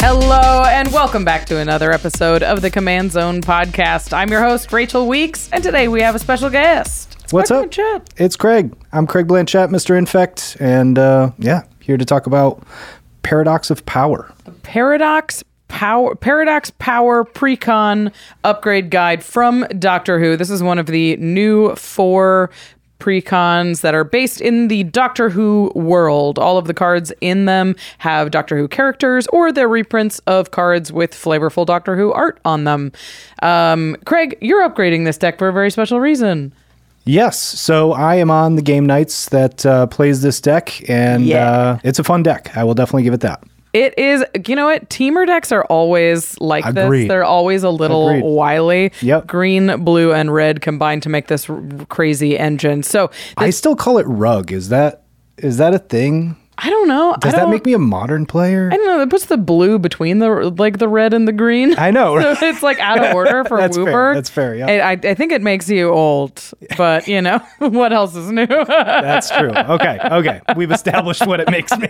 Hello, and welcome back to another episode of the Command Zone podcast. I'm your host, Rachel Weeks, and today we have a special guest. It's What's Craig up? Blanchett. It's Craig. I'm Craig Blanchett, Mr. Infect, and uh, yeah, here to talk about Paradox of Power. Paradox Power Paradox Power Precon Upgrade Guide from Doctor Who. This is one of the new four precons that are based in the Doctor Who world. All of the cards in them have Doctor Who characters or they're reprints of cards with flavorful Doctor Who art on them. Um, Craig, you're upgrading this deck for a very special reason. Yes, so I am on the game nights that uh, plays this deck, and Yeah. uh, it's a fun deck. I will definitely give it that. It is, you know what? Temur decks are always like this. They're always a little Agreed. wily. Yep. Green, blue, and red combined to make this r- crazy engine. So I still call it rug. Is that is that a thing? I don't know. Does that don't, make me a modern player? I don't know. It puts the blue between the like the red and the green. I know. So it's like out of order for That's fair. Wooper. That's fair, yeah. I, I think it makes you old, but you know what else is new? That's true. Okay, okay. We've established what it makes me.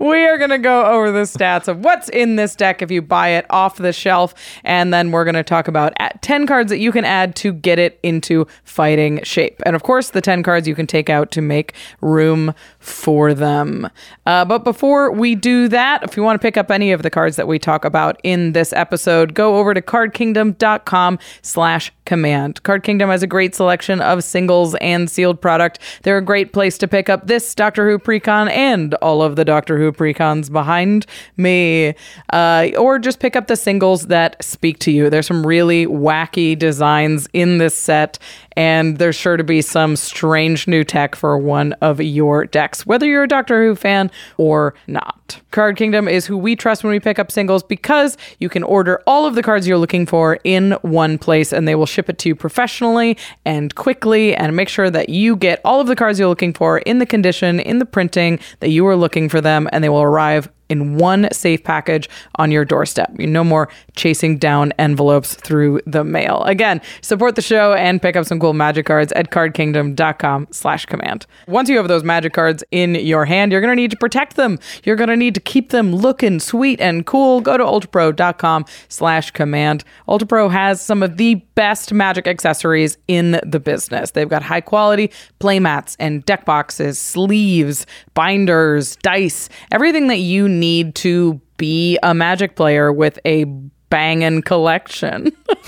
We are going to go over the stats of what's in this deck if you buy it off the shelf. And then we're going to talk about 10 cards that you can add to get it into fighting shape. And of course, the 10 cards you can take out to make room for them. Uh, but before we do that, if you want to pick up any of the cards that we talk about in this episode, go over to cardkingdom.com slash command. Card Kingdom has a great selection of singles and sealed product. They're a great place to pick up this Doctor Who precon and all of the Doctor Who precons behind me. Uh, or just pick up the singles that speak to you. There's some really wacky designs in this set, and there's sure to be some strange new tech for one of your decks, whether you're a Doctor Who fan or not. Card Kingdom is who we trust when we pick up singles because you can order all of the cards you're looking for in one place and they will ship it to you professionally and quickly and make sure that you get all of the cards you're looking for in the condition, in the printing that you are looking for them, and they will arrive in one safe package on your doorstep. No more chasing down envelopes through the mail. Again, support the show and pick up some cool magic cards at cardkingdom.com slash command. Once you have those magic cards in your hand, you're going to need to protect them. You're going to need to keep them looking sweet and cool. Go to ultrapro.com slash command. Ultrapro has some of the best magic accessories in the business. They've got high quality playmats and deck boxes, sleeves, binders, dice, everything that you need to be a magic player with a bangin' collection.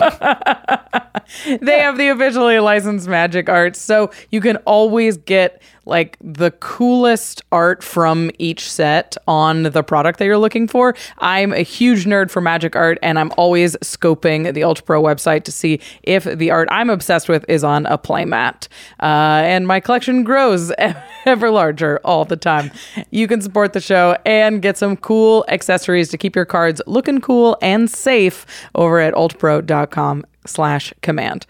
they have the officially licensed magic arts, so you can always get like the coolest art from each set on the product that you're looking for. I'm a huge nerd for magic art, and I'm always scoping the Ultra Pro website to see if the art I'm obsessed with is on a playmat. Uh, and my collection grows ever larger all the time. You can support the show and get some cool accessories to keep your cards looking cool and safe over at ultrapro.com slash command.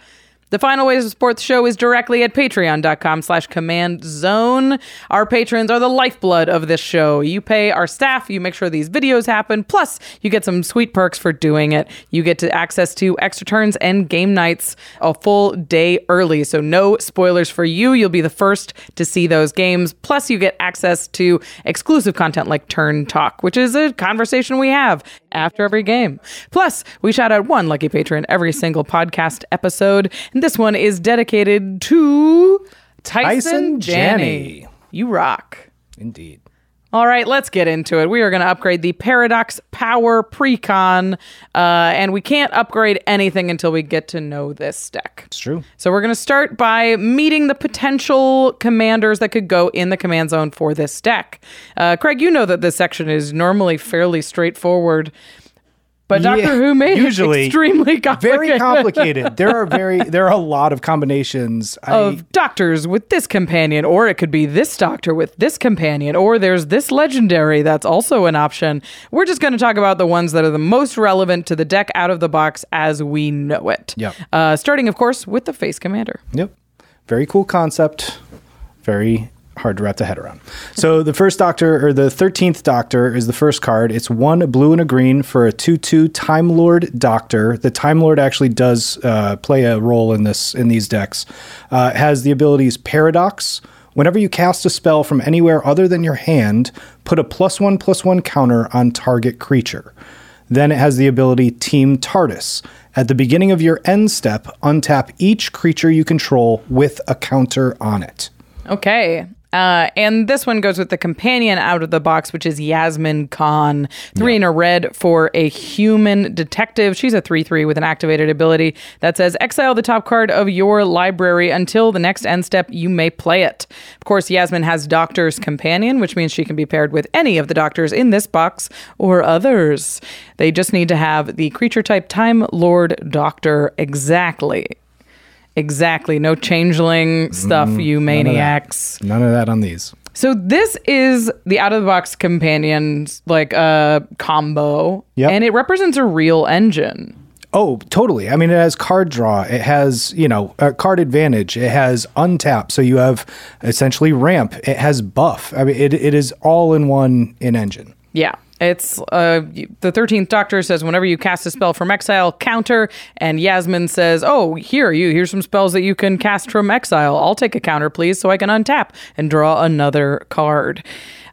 The final way to support the show is directly at patreon.com slash command zone. Our patrons are the lifeblood of this show. You pay our staff, you make sure these videos happen, plus you get some sweet perks for doing it. You get to access to extra turns and game nights a full day early. So no spoilers for you. You'll be the first to see those games. Plus you get access to exclusive content like Turn Talk, which is a conversation we have after every game. Plus, we shout out one lucky patron every single podcast episode. And this one is dedicated to Tyson, Tyson Janney. Janney. You rock. Indeed. All right, let's get into it. We are going to upgrade the Paradox Power Precon, uh, and we can't upgrade anything until we get to know this deck. It's true. So we're going to start by meeting the potential commanders that could go in the command zone for this deck. Uh, Craig, you know that this section is normally fairly straightforward, but Yeah, Doctor Who made usually it extremely complicated. Very complicated. there are very there are a lot of combinations. I, of doctors with this companion, or it could be this doctor with this companion, or there's this legendary that's also an option. We're just going to talk about the ones that are the most relevant to the deck out of the box as we know it. Yep. Uh, starting, of course, with the face commander. Yep. Very cool concept. Very hard to wrap the head around. So the first Doctor or the thirteenth Doctor is the first card. It's one blue and a green for a two-two Time Lord Doctor. The Time Lord actually does uh, play a role in this in these decks. Uh, has the abilities Paradox. Whenever you cast a spell from anywhere other than your hand, put a plus one plus one counter on target creature. Then it has the ability Team TARDIS. At the beginning of your end step, untap each creature you control with a counter on it. Okay. Uh, and this one goes with the companion out of the box, which is Yasmin Khan. Three in a red for a human detective. She's a 3 3 with an activated ability that says exile the top card of your library until the next end step. You may play it. Of course, Yasmin has Doctor's Companion, which means she can be paired with any of the doctors in this box or others. They just need to have the creature type Time Lord Doctor exactly. Exactly. No changeling stuff, you Mm, None of maniacs. None of that on these. So this is the out of the box companions like uh combo Yep. and it represents a real engine. Oh, totally. I mean, it has card draw. It has, you know, uh, card advantage. It has untap. So you have essentially ramp. It has buff. I mean, it, it is all in one in engine. Yeah. It's uh the 13th doctor says whenever you cast a spell from exile counter and Yasmin says, "Oh, here you here's some spells that you can cast from exile. I'll take a counter please so I can untap and draw another card."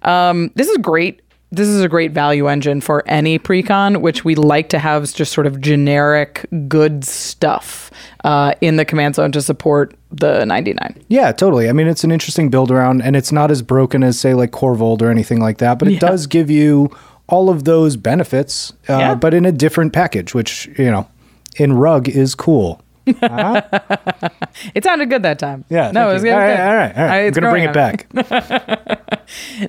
Um this is great this is a great value engine for any precon, which we like to have just sort of generic good stuff uh, in the command zone to support the 99. Yeah, totally. I mean, it's an interesting build around, and it's not as broken as, say, like Korvold or anything like that, but it does give you all of those benefits, uh, Yeah. but in a different package, which, you know, in Rug is cool. It sounded good that time. Yeah. no, it was good. All right, all right, all right. I'm going to bring it back.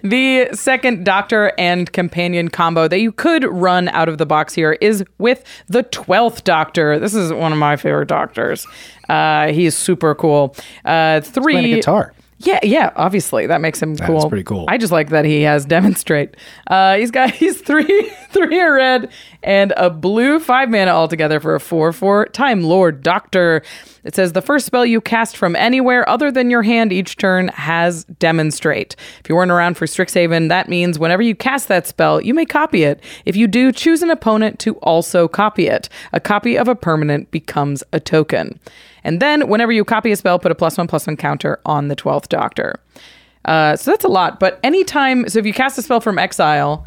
The second Doctor and Companion combo that you could run out of the box here is with the 12th Doctor. This is one of my favorite Doctors. Uh, he's super cool. Uh, three. Playing a guitar. Yeah, yeah, obviously that makes him cool. That's pretty cool. I just like that he has demonstrate. Uh, he's got he's three three a red and a blue five mana altogether for a four four Time Lord Doctor. It says the first spell you cast from anywhere other than your hand each turn has demonstrate. If you weren't around for Strixhaven, that means whenever you cast that spell, you may copy it. If you do, choose an opponent to also copy it. A copy of a permanent becomes a token. And then, whenever you copy a spell, put a plus one plus one counter on the 12th Doctor. Uh, so that's a lot. But anytime, so if you cast a spell from exile,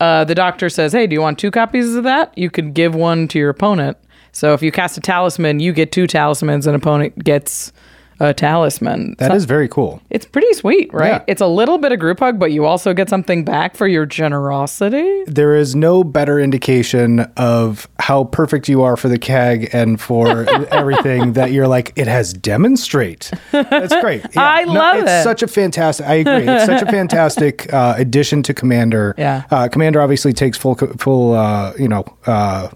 uh, the Doctor says, Hey, do you want two copies of that? You could give one to your opponent. So if you cast a talisman, you get two talismans, and opponent gets a talisman. That is very cool. It's pretty sweet, right? Yeah. It's a little bit of group hug, but you also get something back for your generosity. There is no better indication of how perfect you are for the CAG and for everything that you're like, it has demonstrate. That's great. Yeah. I love it's it. such a fantastic, I agree. It's such a fantastic uh, addition to Commander. Yeah. Uh, Commander obviously takes full, full, uh, you know, uh,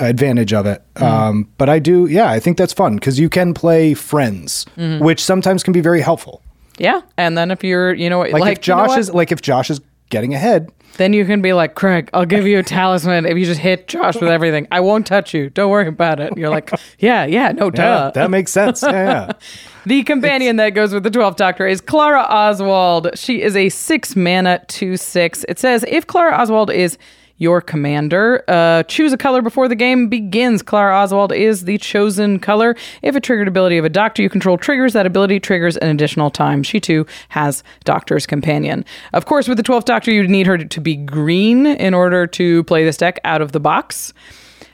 advantage of it. Mm-hmm. Um, but I do, yeah, I think that's fun because you can play friends, Mm-hmm. which sometimes can be very helpful. Yeah. And then if you're, you know, Like, if you know Josh is like if Josh is getting ahead. Then you can be like, Craig, I'll give you a talisman if you just hit Josh with everything. I won't touch you. Don't worry about it. You're like, yeah, yeah, no, Yeah, that makes sense. Yeah, yeah. The companion that goes with the 12th Doctor is Clara Oswald. She is a six mana, two six. It says if Clara Oswald is your commander, uh, choose a color before the game begins. Clara Oswald is the chosen color. If a triggered ability of a doctor you control triggers, that ability triggers an additional time. She too has Doctor's Companion. Of course, with the 12th Doctor, you'd need her to be green in order to play this deck out of the box.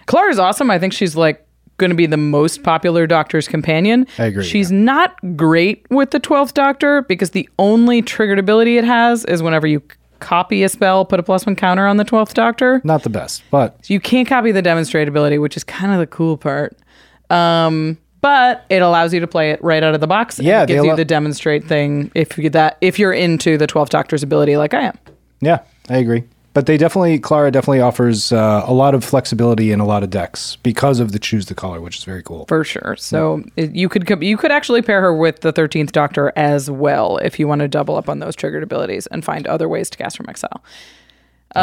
Clara's awesome. I think she's like going to be the most popular Doctor's companion. I agree, She's not great with the 12th Doctor because the only triggered ability it has is whenever you copy a spell, put a plus one counter on the 12th Doctor. Not the best, but So you can't copy the demonstrate ability, which is kind of the cool part. Um, but it allows you to play it right out of the box. and Yeah, it gives you the demonstrate thing if you that if you're into the 12th Doctor's ability like I am. yeah, I agree. But they definitely, Clara definitely offers uh, a lot of flexibility in a lot of decks because of the choose the color, which is very cool. for sure. So it, you could co- you could actually pair her with the thirteenth Doctor as well if you want to double up on those triggered abilities and find other ways to cast from exile. Uh,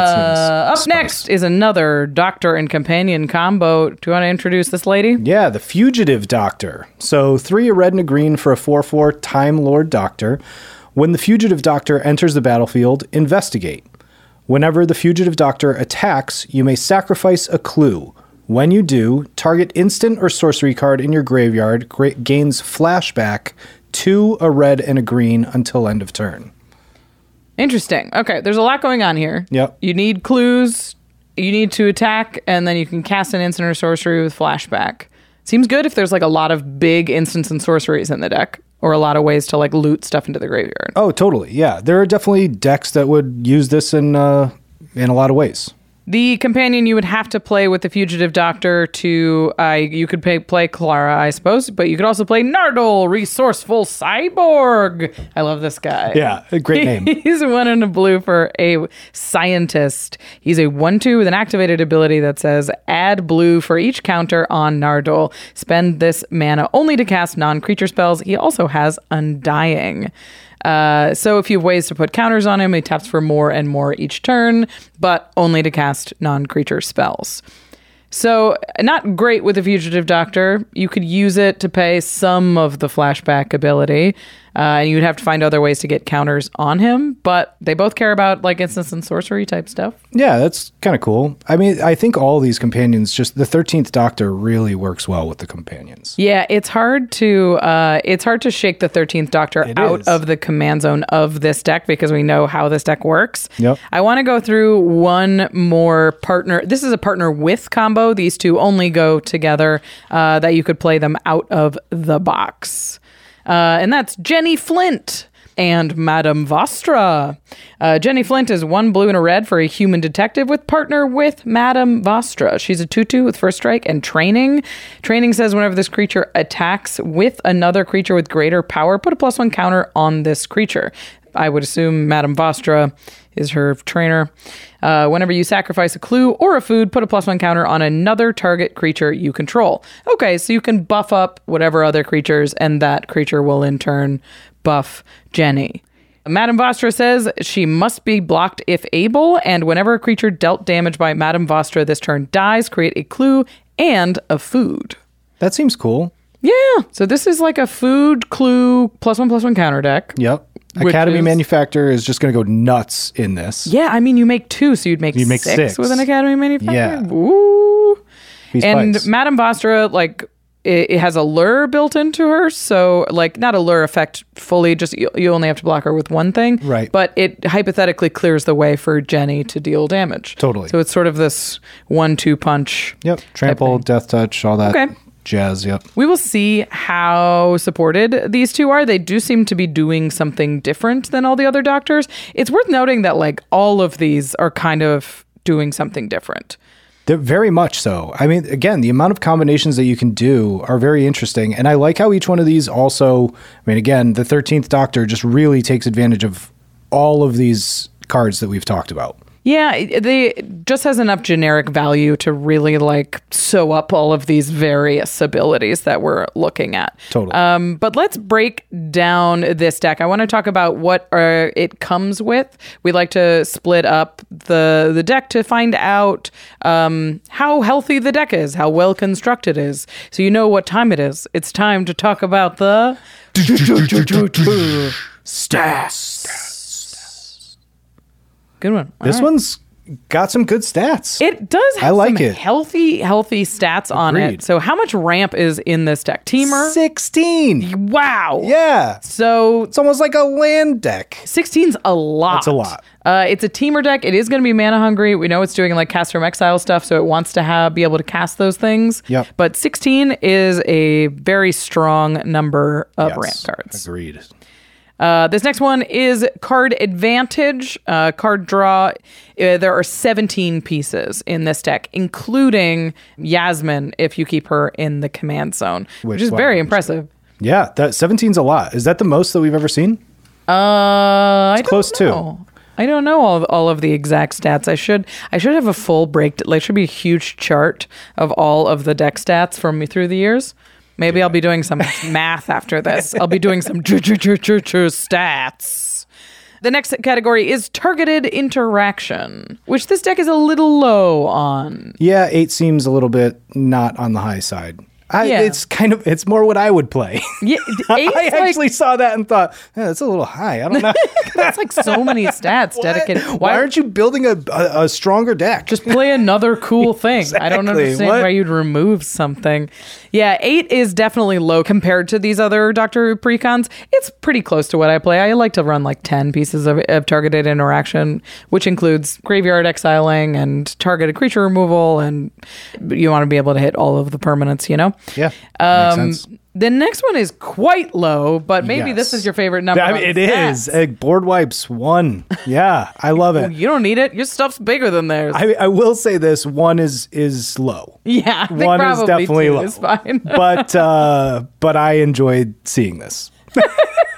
up spice. next is another Doctor and Companion combo. Do you want to introduce this lady? Yeah, the Fugitive Doctor. So three a red and a green for a 4 4 Time Lord Doctor. When the Fugitive Doctor enters the battlefield, investigate. Whenever the Fugitive Doctor attacks, you may sacrifice a clue. When you do, target instant or sorcery card in your graveyard gra- gains flashback to a red and a green until end of turn. Interesting. Okay, there's a lot going on here. Yep. You need clues. You need to attack, and then you can cast an instant or sorcery with flashback. Seems good if there's like a lot of big instants and sorceries in the deck, or a lot of ways to like loot stuff into the graveyard. Oh, totally. Yeah, there are definitely decks that would use this in uh, in a lot of ways. The companion you would have to play with the fugitive doctor to uh, you could pay, play Clara, I suppose, but you could also play Nardole, resourceful cyborg. I love this guy. Yeah, great name. He's one in a blue for a scientist. He's a one-two with an activated ability that says add blue for each counter on Nardole. Spend this mana only to cast non-creature spells. He also has Undying. Uh, so if you have ways to put counters on him, he taps for more and more each turn, but only to cast non-creature spells. So, not great with the Fugitive Doctor. You could use it to pay some of the flashback ability, uh, and you'd have to find other ways to get counters on him. But they both care about like instance and sorcery type stuff. Yeah, that's kind of cool. I mean, I think all these companions, just the Thirteenth Doctor, really works well with the companions. Yeah, it's hard to uh, it's hard to shake the Thirteenth Doctor It out is. of the command zone of this deck because we know how this deck works. Yep. I want to go through one more partner. This is a partner with combo. These two only go together. Uh, that you could play them out of the box, uh, and that's Jenny Flint. And Madame Vastra. Uh, Jenny Flint is one blue and a red for a human detective with partner with Madame Vastra. She's a 2 2 with first strike and training. Training says whenever this creature attacks with another creature with greater power, put a plus one counter on this creature. I would assume Madame Vastra is her trainer. Uh, whenever you sacrifice a clue or a food, put a plus one counter on another target creature you control. Okay, so you can buff up whatever other creatures, and that creature will in turn buff Jenny. Madame Vastra says she must be blocked if able, and whenever a creature dealt damage by Madame Vastra this turn dies, create a clue and a food. That seems cool. Yeah, so this is like a food clue plus one plus one counter deck. Yep. Academy is- Manufactor is just going to go nuts in this. Yeah, I mean you make two, so you'd make, You'd make six, six. with an Academy Manufactor. Yeah. Ooh. And. Madame Vastra, like it, it has a lure built into her, so like not a lure effect fully. Just you, you only have to block her with one thing, Right. But it hypothetically clears the way for Jenny to deal damage. Totally. So it's sort of this one-two punch. Yep. Trample, Death Touch, all that Okay. Jazz. Yep. We will see how supported these two are. They do seem to be doing something different than all the other doctors. It's worth noting that like all of these are kind of doing something different. They're very much so. I mean, again, the amount of combinations that you can do are very interesting. And I like how each one of these also, I mean, again, the 13th Doctor just really takes advantage of all of these cards that we've talked about. Yeah, it- they just has enough generic value to really like sew up all of these various abilities that we're looking at. Totally. Um, but let's break down this deck. I want to talk about what uh, it comes with. We like to split up the the deck to find out um, how healthy the deck is, how well constructed it is, so you know what time it is. It's time to talk about the good one. All This right. one's got some good stats. It does have I like some it. healthy, healthy stats on it. So how much ramp is in this deck? Temur? 16. Wow. Yeah. So It's almost like a land deck. 16's a lot. That's a lot. Uh, it's a Temur deck. It is going to be mana hungry. We know it's doing like cast from exile stuff, so it wants to have be able to cast those things. Yep. But 16 is a very strong number of Yes. ramp cards. Agreed. Uh, this next one is card advantage. Uh, card draw. Uh, there are 17 pieces in this deck, including Yasmin if you keep her in the command zone, which, Which is very impressive. Yeah, that 17's a lot. Is that the most that we've ever seen? Uh, I don't close know. I don't know all of, all of the exact stats. I should I should have a full break. Like, should be a huge chart of all of the deck stats from me through the years. Maybe I'll be doing some math after this. I'll be doing some stats. The next category is targeted interaction, which this deck is a little low on. Yeah, 8 seems a little bit not on the high side. I, Yeah. It's kind of, it's more what I would play. Yeah, I eight's like- actually saw that and thought, yeah, that's a little high. I don't know. that's like so many stats dedicated. Why aren't you building a, a, a stronger deck? Just play another cool thing. I don't understand What? why you'd remove something. Yeah, eight is definitely low compared to these other Doctor Who precons. It's pretty close to what I play. I like to run like 10 pieces of, of targeted interaction, which includes graveyard exiling and targeted creature removal. And you want to be able to hit all of the permanents, you know? yeah, Um, makes sense. The next one is quite low, but maybe this is your favorite number. I on mean, it is. Uh, board wipes one. Yeah, I love it. You don't need it. Your stuff's bigger than theirs. I, I will say this one is is low. yeah, I think One is probably definitely two low. is fine. but uh, but I enjoyed seeing this.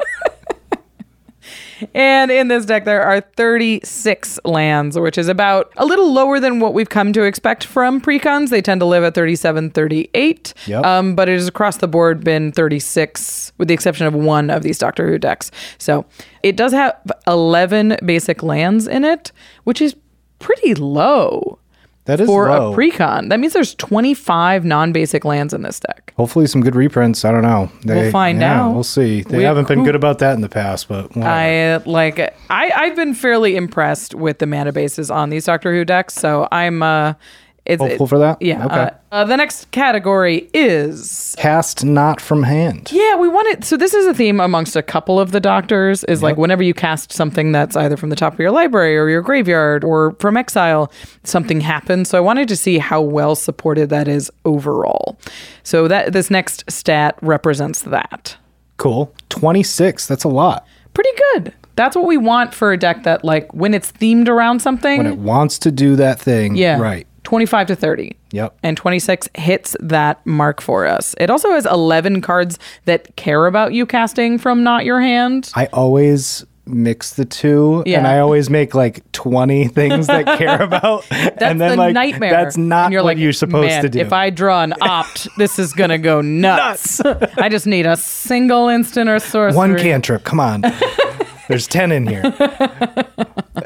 And in this deck, there are 36 lands, which is about a little lower than what we've come to expect from precons. They tend to live at 37, 38. Yep. Um, but it has across the board been 36, with the exception of one of these Doctor Who decks. So it does have 11 basic lands in it, which is pretty low That is for low. a precon. That means there's 25 non basic lands in this deck. Hopefully, some good reprints. I don't know. They, We'll find yeah, out. We'll see. They We- haven't been who- good about that in the past, but whatever. I like I I've been fairly impressed with the mana bases on these Doctor Who decks, so I'm uh it's hopeful for that. yeah. Okay. Uh, uh, the next category is Cast not from hand. yeah, we want it. So this is a theme amongst a couple of the doctors. Is like whenever you cast something that's either from the top of your library or your graveyard or from exile, something happens. So I wanted to see how well supported that is overall. So that this next stat represents that. Cool. Twenty six. That's a lot. Pretty good. That's what we want for a deck that like when it's themed around something. When it wants to do that thing. Yeah. Right. 25 to 30. Yep. And 26 hits that mark for us. It also has 11 cards that care about you casting from not your hand. I always mix the two and I always make like 20 things that care about That's and then the like nightmare. that's not you're what like, you're supposed to do. If I draw an opt, this is going to go nuts. I just need a single instant or sorcery. One cantrip, come on. There's 10 in here.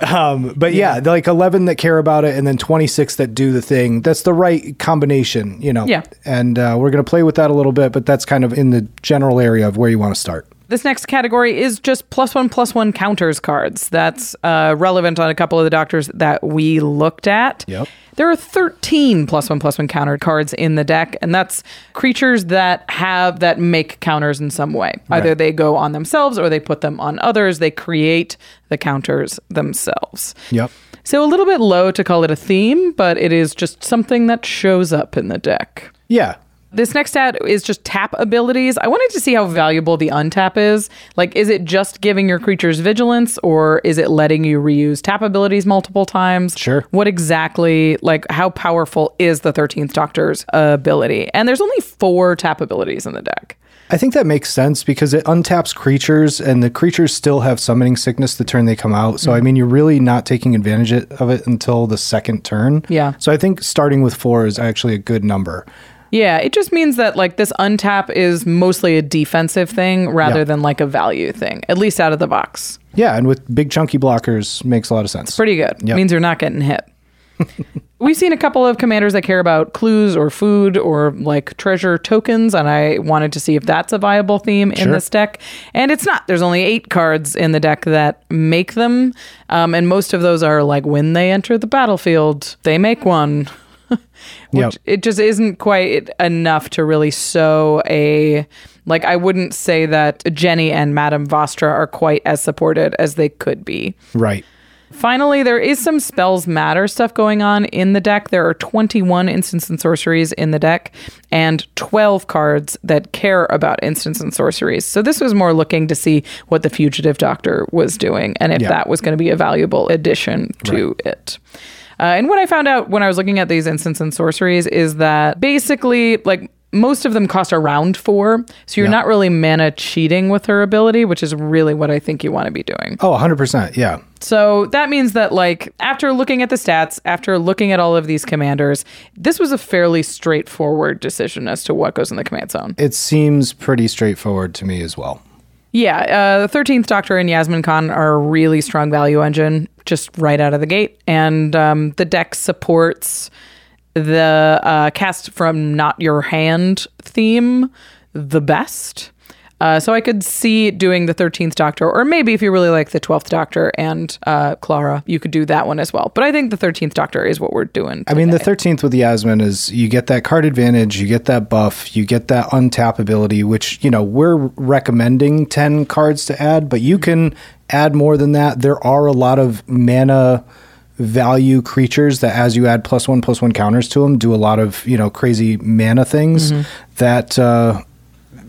um, but yeah, like 11 that care about it and then 26 that do the thing. That's the right combination, you know. Yeah. And uh, we're going to play with that a little bit, but that's kind of in the general area of where you want to start. This next category is just plus one plus one counters cards. That's uh, relevant on a couple of the doctors that we looked at. Yep. There are 13 plus one plus one counter cards in the deck, and that's creatures that have that make counters in some way. Either they go on themselves or they put them on others. They create the counters themselves. Yep. So a little bit low to call it a theme, but it is just something that shows up in the deck. Yeah. This next stat is just tap abilities. I wanted to see how valuable the untap is. Like, is it just giving your creatures vigilance or is it letting you reuse tap abilities multiple times? Sure. What exactly, like, how powerful is the 13th Doctor's ability? And there's only four tap abilities in the deck. I think that makes sense because it untaps creatures, and the creatures still have summoning sickness the turn they come out. So, I mm. mean, you're really not taking advantage of it until the second turn. Yeah. So, I think starting with four is actually a good number. Yeah, it just means that like this untap is mostly a defensive thing rather Yeah. than like a value thing, at least out of the box. Yeah, and with big chunky blockers makes a lot of sense. Pretty good. Yep. Means you're not getting hit. We've seen a couple of commanders that care about clues or food or like treasure tokens, and I wanted to see if that's a viable theme in Sure. this deck. And it's not. There's only eight cards in the deck that make them, um, and most of those are like when they enter the battlefield, they make one. Which Yep. it just isn't quite enough to really sow a like I wouldn't say that Jenny and Madame Vastra are quite as supported as they could be. Right. Finally, there is some spells matter stuff going on in the deck. There are 21 instants and sorceries in the deck and 12 cards that care about instants and sorceries. So this was more looking to see what the fugitive doctor was doing and if Yeah. that was going to be a valuable addition to it. Uh, and what I found out when I was looking at these instants and sorceries is that basically, like, most of them cost around four. So you're Yeah. not really mana cheating with her ability, which is really what I think you want to be doing. Oh, 100%. Yeah. So that means that, like, after looking at the stats, after looking at all of these commanders, this was a fairly straightforward decision as to what goes in the command zone. It seems pretty straightforward to me as well. Yeah, uh, the 13th Doctor and Yasmin Khan are a really strong value engine just right out of the gate. And um, the deck supports the uh, cast from Not Your Hand theme the best. Uh, so I could see doing the 13th Doctor, or maybe if you really like the 12th Doctor and uh, Clara, you could do that one as well. But I think the 13th Doctor is what we're doing. I mean, the 13th with Yasmin is you get that card advantage, you get that buff, you get that untap ability, which, you know, we're recommending 10 cards to add, but you can add more than that. There are a lot of mana value creatures that as you add plus one plus one counters to them do a lot of you know crazy mana things that uh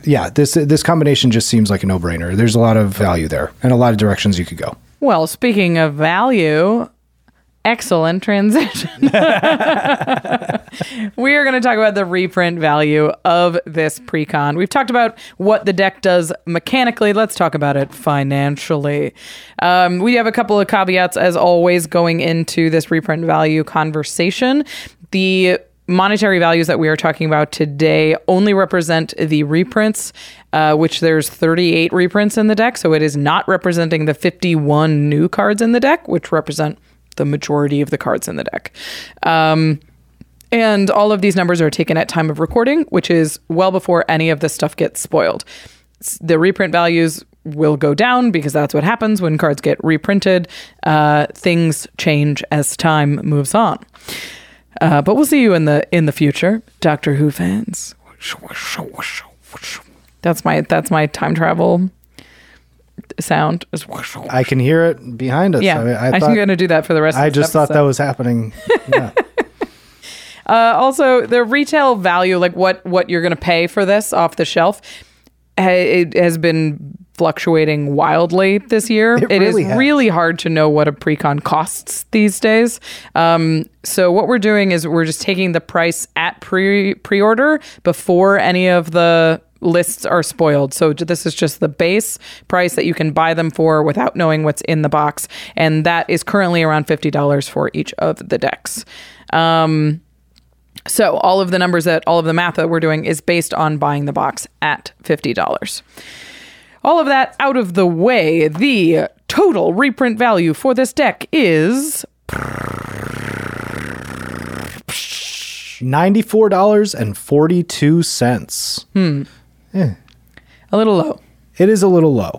yeah this this combination just seems like a no-brainer there's a lot of value there and a lot of directions you could go Well, speaking of value, excellent transition. we are going to talk about the reprint value of this precon. We've talked about what the deck does mechanically. Let's talk about it financially. Um, we have a couple of caveats, as always, going into this reprint value conversation. The monetary values that we are talking about today only represent the reprints, uh, which there's 38 reprints in the deck. So it is not representing the 51 new cards in the deck, which represent the majority of the cards in the deck. Um, and all of these numbers are taken at time of recording, which is well before any of this stuff gets spoiled. The reprint values will go down because that's what happens when cards get reprinted. Uh, things change as time moves on. Uh, but we'll see you in the in the future, Doctor Who fans. That's my that's my time travel sound. i can hear it behind us Yeah, i, mean, I, I'm going to do that for the rest. I just thought that was happening yeah. Uh, also, the retail value, like what what you're going to pay for this off the shelf, ha- it has been fluctuating wildly this year. It it is really has. really hard to know what a precon costs these days. Um, so what we're doing is we're just taking the price at pre pre order before any of the lists are spoiled. So this is just the base price that you can buy them for without knowing what's in the box, and that is currently around fifty dollars for each of the decks. Um, so all of the numbers that all of the math that we're doing is based on buying the box at $50. All of that out of the way, the total reprint value for this deck is $94.42 Hmm. a little low. it is a little low.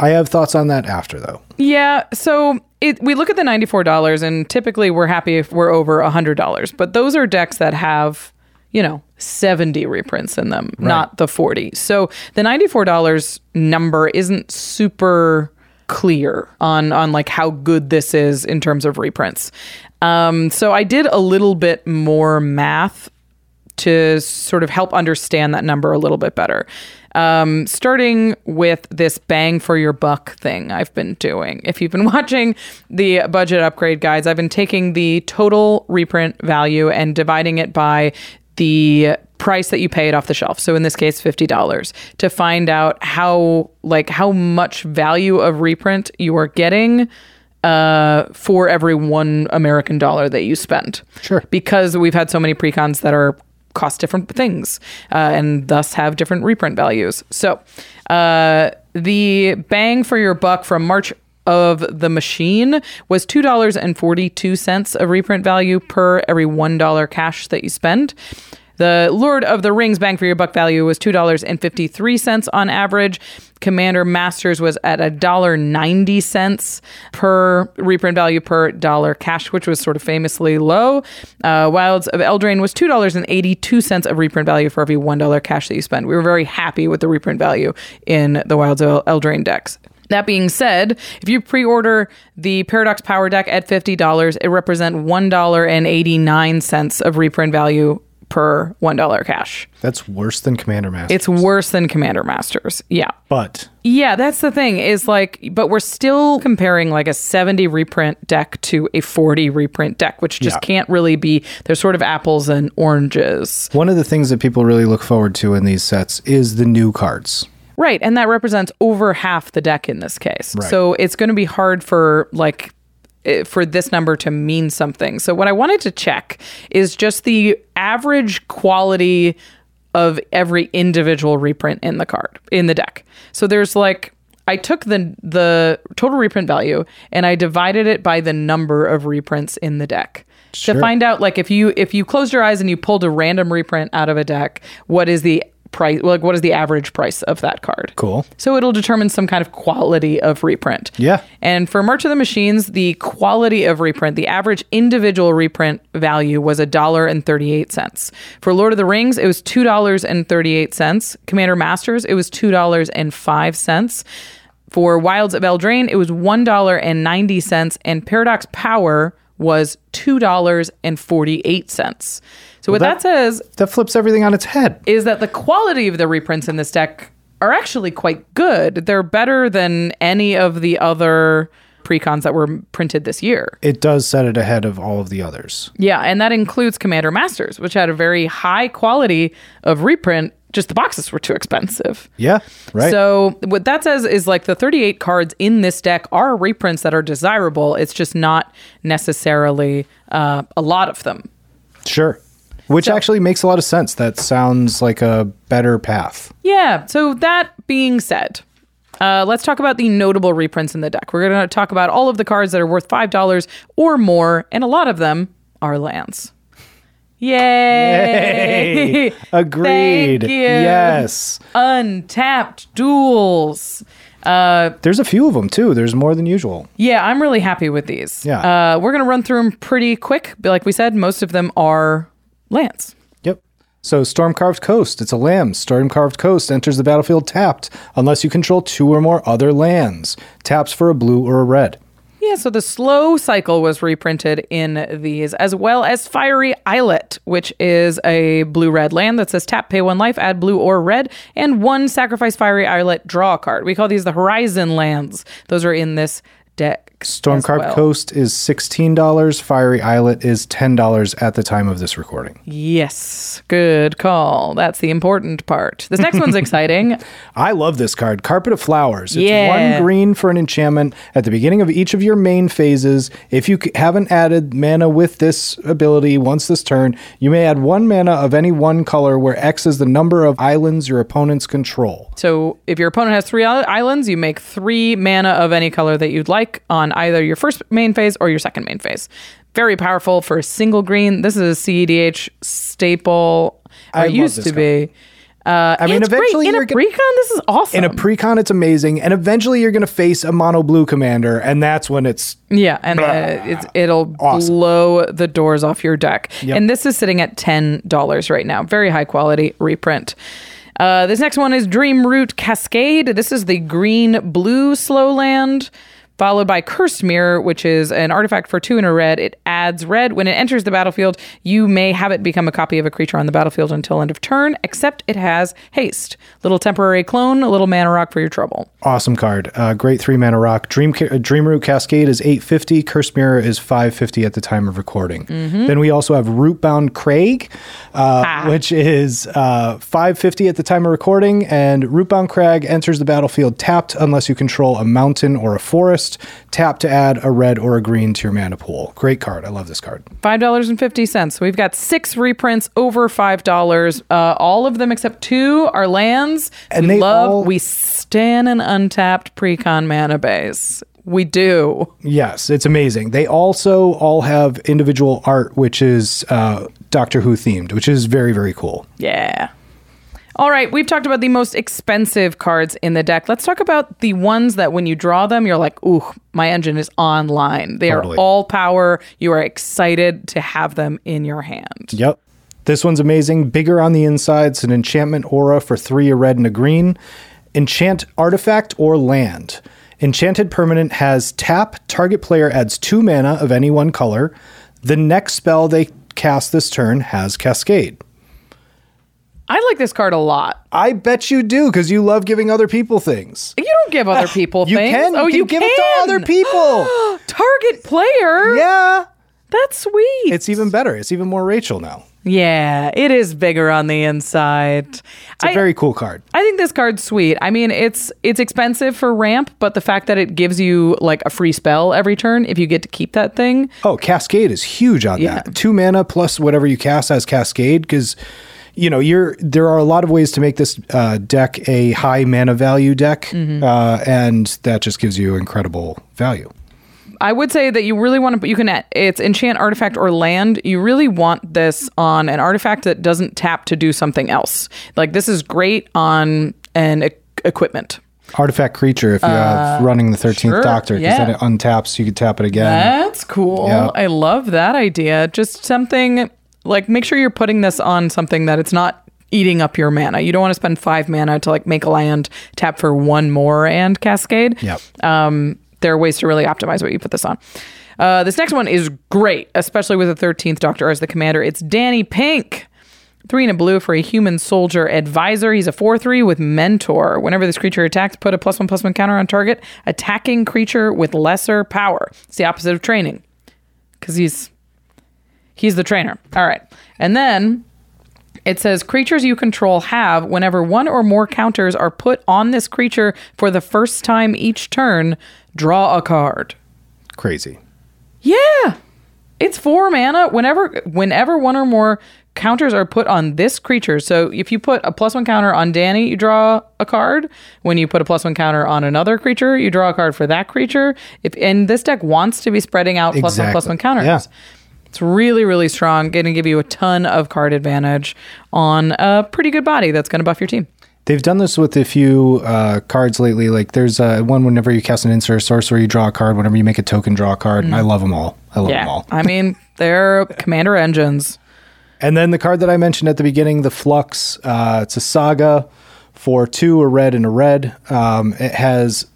I have thoughts on that after though. Yeah, so it, we look at the $94 and typically we're happy if we're over $100, but those are decks that have, you know, 70 reprints in them, not the 40. So the $94 number isn't super clear on on like how good this is in terms of reprints. Um, so I did a little bit more math to sort of help understand that number a little bit better. Um, starting with this bang for your buck thing I've been doing. If you've been watching the budget upgrade guides, I've been taking the total reprint value and dividing it by the price that you pay it off the shelf. So in this case, $50 to find out how like how much value of reprint you are getting uh, for every one American dollar that you spend. Sure. Because we've had so many precons that are cost different things uh, and thus have different reprint values. So uh, the bang for your buck from March of the machine was $2.42 of reprint value per every $1 cash that you spend. The Lord of the Rings bang for your buck value was $2.53 on average. Commander Masters was at $1.90 per reprint value per dollar cash, which was sort of famously low. Uh, Wilds of Eldraine was $2.82 of reprint value for every $1 cash that you spend. We were very happy with the reprint value in the Wilds of Eldraine decks. That being said, if you pre-order the Paradox Power Deck at $50, it represents $1.89 of reprint value per $1 cash. That's worse than Commander Master. It's worse than Commander Masters. Yeah. but Yeah, that's the thing is like, but we're still comparing like a 70 reprint deck to a 40 reprint deck, which just Yeah. can't really be, they're sort of apples and oranges. one of the things that people really look forward to in these sets is the new cards. Right. And that represents over half the deck in this case. Right. So it's going to be hard for like, eh, for this number to mean something. So what I wanted to check is just the average quality of every individual reprint in the card in the deck. So there's like I took the the total reprint value and I divided it by the number of reprints in the deck. To find out like if you if you closed your eyes and you pulled a random reprint out of a deck, what is the price like what is the average price of that card? Cool. So it'll determine some kind of quality of reprint. Yeah. And for March of the Machines, the quality of reprint, the average individual reprint value was a dollar and thirty-eight cents. For Lord of the Rings, it was two dollars and thirty-eight cents. Commander Masters, it was two dollars and five cents. For Wilds of Eldraine, it was one dollar and ninety cents, and Paradox Power was two dollars and forty-eight cents. So what that, that- says That flips everything on its head. is that the quality of the reprints in this deck are actually quite good. They're better than any of the other precons that were printed this year. It does set it ahead of all of the others. Yeah, and that includes Commander Masters, which had a very high quality of reprint. Just the boxes were too expensive. Yeah, right. So what that says is like the 38 cards in this deck are reprints that are desirable. It's just not necessarily uh, a lot of them. sure. Which actually makes a lot of sense. That sounds like a better path. Yeah. So that being said, uh, let's talk about the notable reprints in the deck. We're going to talk about all of the cards that are worth five dollars or more, and a lot of them are lands. Yay! Hey, agreed. Thank you. Yes. Untapped duels. Uh, There's a few of them too. There's more than usual. yeah, I'm really happy with these. Yeah. Uh, we're going to run through them pretty quick. Like we said, most of them are lands. Yep. So Stormcarved Coast, it's a land. Stormcarved Coast enters the battlefield tapped unless you control two or more other lands. Taps for a blue or a red. Yeah, so the slow cycle was reprinted in these, as well as Fiery Islet, which is a blue red land that says tap, pay one life, add blue or red, and one sacrifice Fiery Islet, draw a card. We call these the Horizon lands. Those are in this deck. as Stormcarved well. Coast is $16. Fiery Islet is $10 at the time of this recording. Yes, good call. That's the important part. This next one's exciting. I love this card, Carpet of Flowers. It's Yeah. one green for an enchantment at the beginning of each of your main phases. If you haven't added mana with this ability once this turn, you may add one mana of any one color where X is the number of islands your opponents control. So if your opponent has three islands, you make three mana of any color that you'd like on either your first main phase or your second main phase. Very powerful for a single green. This is a CEDH staple. I it used to be. Uh, I mean, it's great. eventually in a gonna- precon, this is awesome. In a precon, it's amazing, and eventually you're going to face a mono blue commander, and that's when it's Yeah, and uh, it's, it'll Awesome. blow the doors off your deck. Yep. And this is sitting at ten dollars right now. Very high quality reprint. Uh, this next one is Dreamroot Cascade. This is the green blue slow land. Followed by Cursed Mirror, which is an artifact for two in a red. It adds red. When it enters the battlefield, you may have it become a copy of a creature on the battlefield until end of turn, except it has haste. Little temporary clone, a little mana rock for your trouble. Awesome card. Uh, great three mana rock. Dream Ca- Dreamroot Cascade is 850. Curse Mirror is 550 at the time of recording. Then we also have Rootbound Crag, uh, which is uh, 550 at the time of recording. And Rootbound Crag enters the battlefield tapped unless you control a mountain or a forest. Tap to add a red or a green to your mana pool. Great card. I love this card. Five dollars and fifty cents. We've got six reprints over five dollars. Uh, all of them except two are lands. And we they love. all- we stan an untapped precon mana base. We do. Yes, it's amazing. They also all have individual art, which is uh, Doctor Who themed, which is very, very cool. Yeah. All right, we've talked about the most expensive cards in the deck. Let's talk about the ones that when you draw them, you're like, ooh, my engine is online. They Totally. are all power. You are excited to have them in your hand. Yep. This one's amazing. Bigger on the inside. It's an enchantment aura for three, a red and a green. Enchant artifact or land. Enchanted permanent has tap. Target player adds two mana of any one color. The next spell they cast this turn has Cascade. I like this card a lot. I bet you do because you love giving other people things. You don't give other people You things. can. You oh, can you give can. it to other people. Target player. yeah. That's sweet. It's even better. It's even more Rachel now. yeah, it is bigger on the inside. It's a I, very cool card. I think this card's sweet. I mean, it's it's expensive for ramp, but the fact that it gives you like a free spell every turn if you get to keep that thing. Oh, Cascade is huge on Yeah. that. Two mana plus whatever you cast as Cascade because you know you're there are a lot of ways to make this uh, deck a high mana value deck, Mm-hmm. uh, and that just gives you incredible value. I would say that you really want to you can it's enchant artifact or land. You really want this on an artifact that doesn't tap to do something else. Like this is great on an e- equipment. Artifact creature if you have running the thirteenth Uh, sure, Doctor because yeah. then it untaps, you can tap it again. That's cool. Yep. I love that idea. Just something like make sure you're putting this on something that it's not eating up your mana. You don't want to spend five mana to like make a land tap for one more and cascade. Yep. Um, there are ways to really optimize what you put this on. Uh, this next one is great, especially with the 13th Doctor as the commander. It's Danny Pink. Three and a blue for a human soldier advisor. He's a 4 3 with mentor. Whenever this creature attacks, put a plus one plus one counter on target. Attacking creature with lesser power. It's the opposite of training because he's he's the trainer. All right. And then it says creatures you control have whenever one or more counters are put on this creature for the first time each turn, draw a card. Crazy. Yeah. It's four mana. Whenever whenever one or more counters are put on this creature. So if you put a plus one counter on Danny, you draw a card. When you put a plus one counter on another creature, you draw a card for that creature. If and this deck wants to be spreading out plus one plus Exactly. one counters. Yeah. It's really, really strong. Going to give you a ton of card advantage on a pretty good body that's going to buff your team. They've done this with a few uh, cards lately. Like there's uh, one whenever you cast an insert sorcerer, you draw a card. Whenever you make a token, draw a card. I love them all. I love them Mm. All. I mean, they're commander engines. And then the card that I mentioned at the beginning, the Flux. Uh, it's a saga for two, a red and a red. Um, it has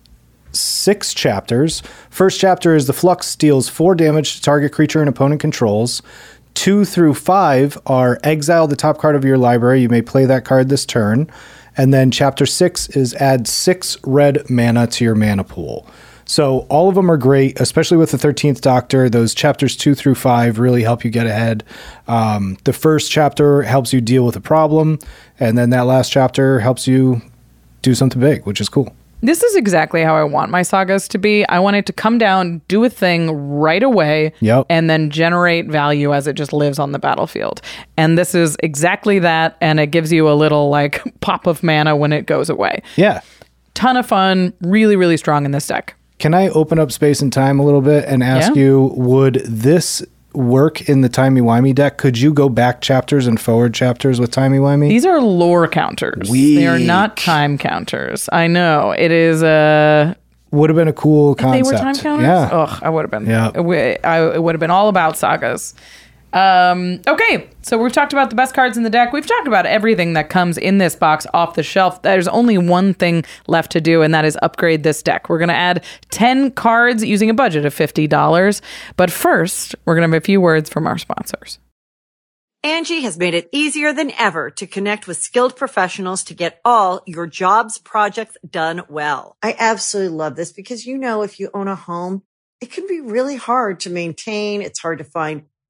six chapters. First chapter is the Flux deals four damage to target creature and opponent controls. Two through five are exile the top card of your library. You may play that card this turn. And then chapter six is add six red mana to your mana pool. So all of them are great, especially with the 13th Doctor. Those chapters two through five really help you get ahead. Um, the first chapter helps you deal with a problem, and then that last chapter helps you do something big, which is cool. This is exactly how I want my sagas to be. I want it to come down, do a thing right away, Yep. and then generate value as it just lives on the battlefield. And this is exactly that, and it gives you a little like pop of mana when it goes away. Yeah. Ton of fun, really, really strong in this deck. Can I open up space and time a little bit and ask Yeah. you, would this work in the Timey Wimey deck? Could you go back chapters and forward chapters with Timey Wimey? These are lore counters. They are not time counters. I know it is a. Would have been a cool If they were time counters. Yeah. Ugh, I would have been. Yeah. I, it would have been all about sagas. Um, okay, so we've talked about the best cards in the deck. We've talked about everything that comes in this box off the shelf. There's only one thing left to do, and that is upgrade this deck. We're going to add 10 cards using a budget of $50. But first, we're going to have a few words from our sponsors. Angi has made it easier than ever to connect with skilled professionals to get all your jobs projects done well. I absolutely love this because, you know, if you own a home, it can be really hard to maintain. It's hard to find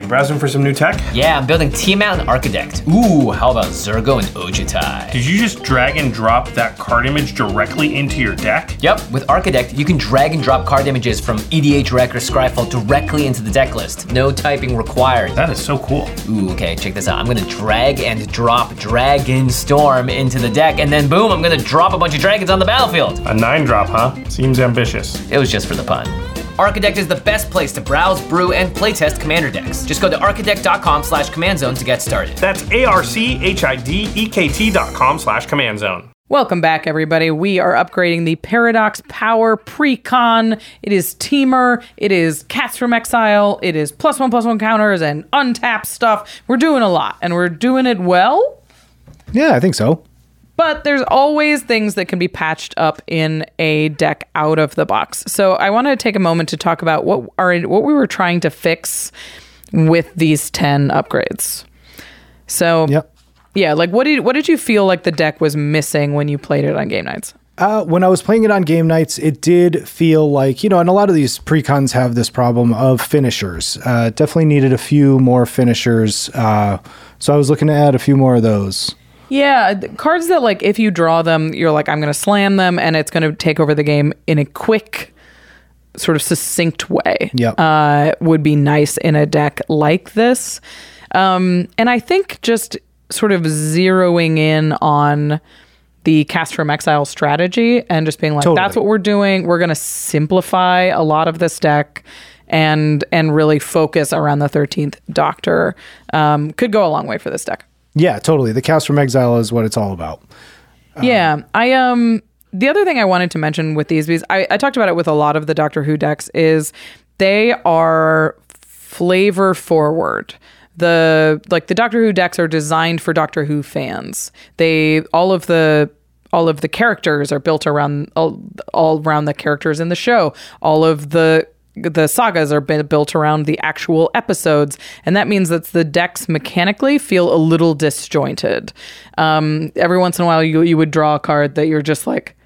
Browsing for some new tech? Yeah, I'm building Tiamat and Archidekt. Ooh, how about Zurgo and Ojutai? Did you just drag and drop that card image directly into your deck? Yep, with Archidekt, you can drag and drop card images from EDHREC or Scryfall directly into the deck list. No typing required. That is so cool. Ooh, okay, check this out. I'm gonna drag and drop Dragon Storm into the deck, and then boom, I'm gonna drop a bunch of dragons on the battlefield. A nine drop, huh? Seems ambitious. It was just for the pun. Archidekt is the best place to browse, brew, and playtest commander decks. Just go to archidekt.com slash command zone to get started. That's A-R-C-H-I-D-E-K-T dot com slash command zone. Welcome back, everybody. We are upgrading the Paradox Power Precon. It is Temur. It is Cast from Exile. It is plus one plus one counters and untapped stuff. We're doing a lot, and we're doing it well. Yeah, I think so. But there's always things that can be patched up in a deck out of the box. So I want to take a moment to talk about what are what we were trying to fix with these 10 upgrades. So Yep. yeah, like what did what did you feel like the deck was missing when you played it on game nights? Uh, when I was playing it on game nights, it did feel like, you know, and a lot of these precons have this problem of finishers. Uh, definitely needed a few more finishers. Uh, so I was looking to add a few more of those. Yeah, cards that like if you draw them, you're like I'm going to slam them and it's going to take over the game in a quick sort of succinct way Yep. uh, would be nice in a deck like this. Um, and I think just sort of zeroing in on the cast from exile strategy and just being like, Totally. that's what we're doing. We're going to simplify a lot of this deck and and really focus around the 13th Doctor um, could go a long way for this deck. Yeah, totally. The cast from exile is what it's all about. yeah, I um the other thing I wanted to mention with these because I, I talked about it with a lot of the Doctor Who decks is they are flavor forward. The like the Doctor Who decks are designed for Doctor Who fans. They all of the all of the characters are built around all, all around the characters in the show. All of the the sagas are built around the actual episodes, and that means that the decks mechanically feel a little disjointed. Um, every once in a while, you you would draw a card that you're just like,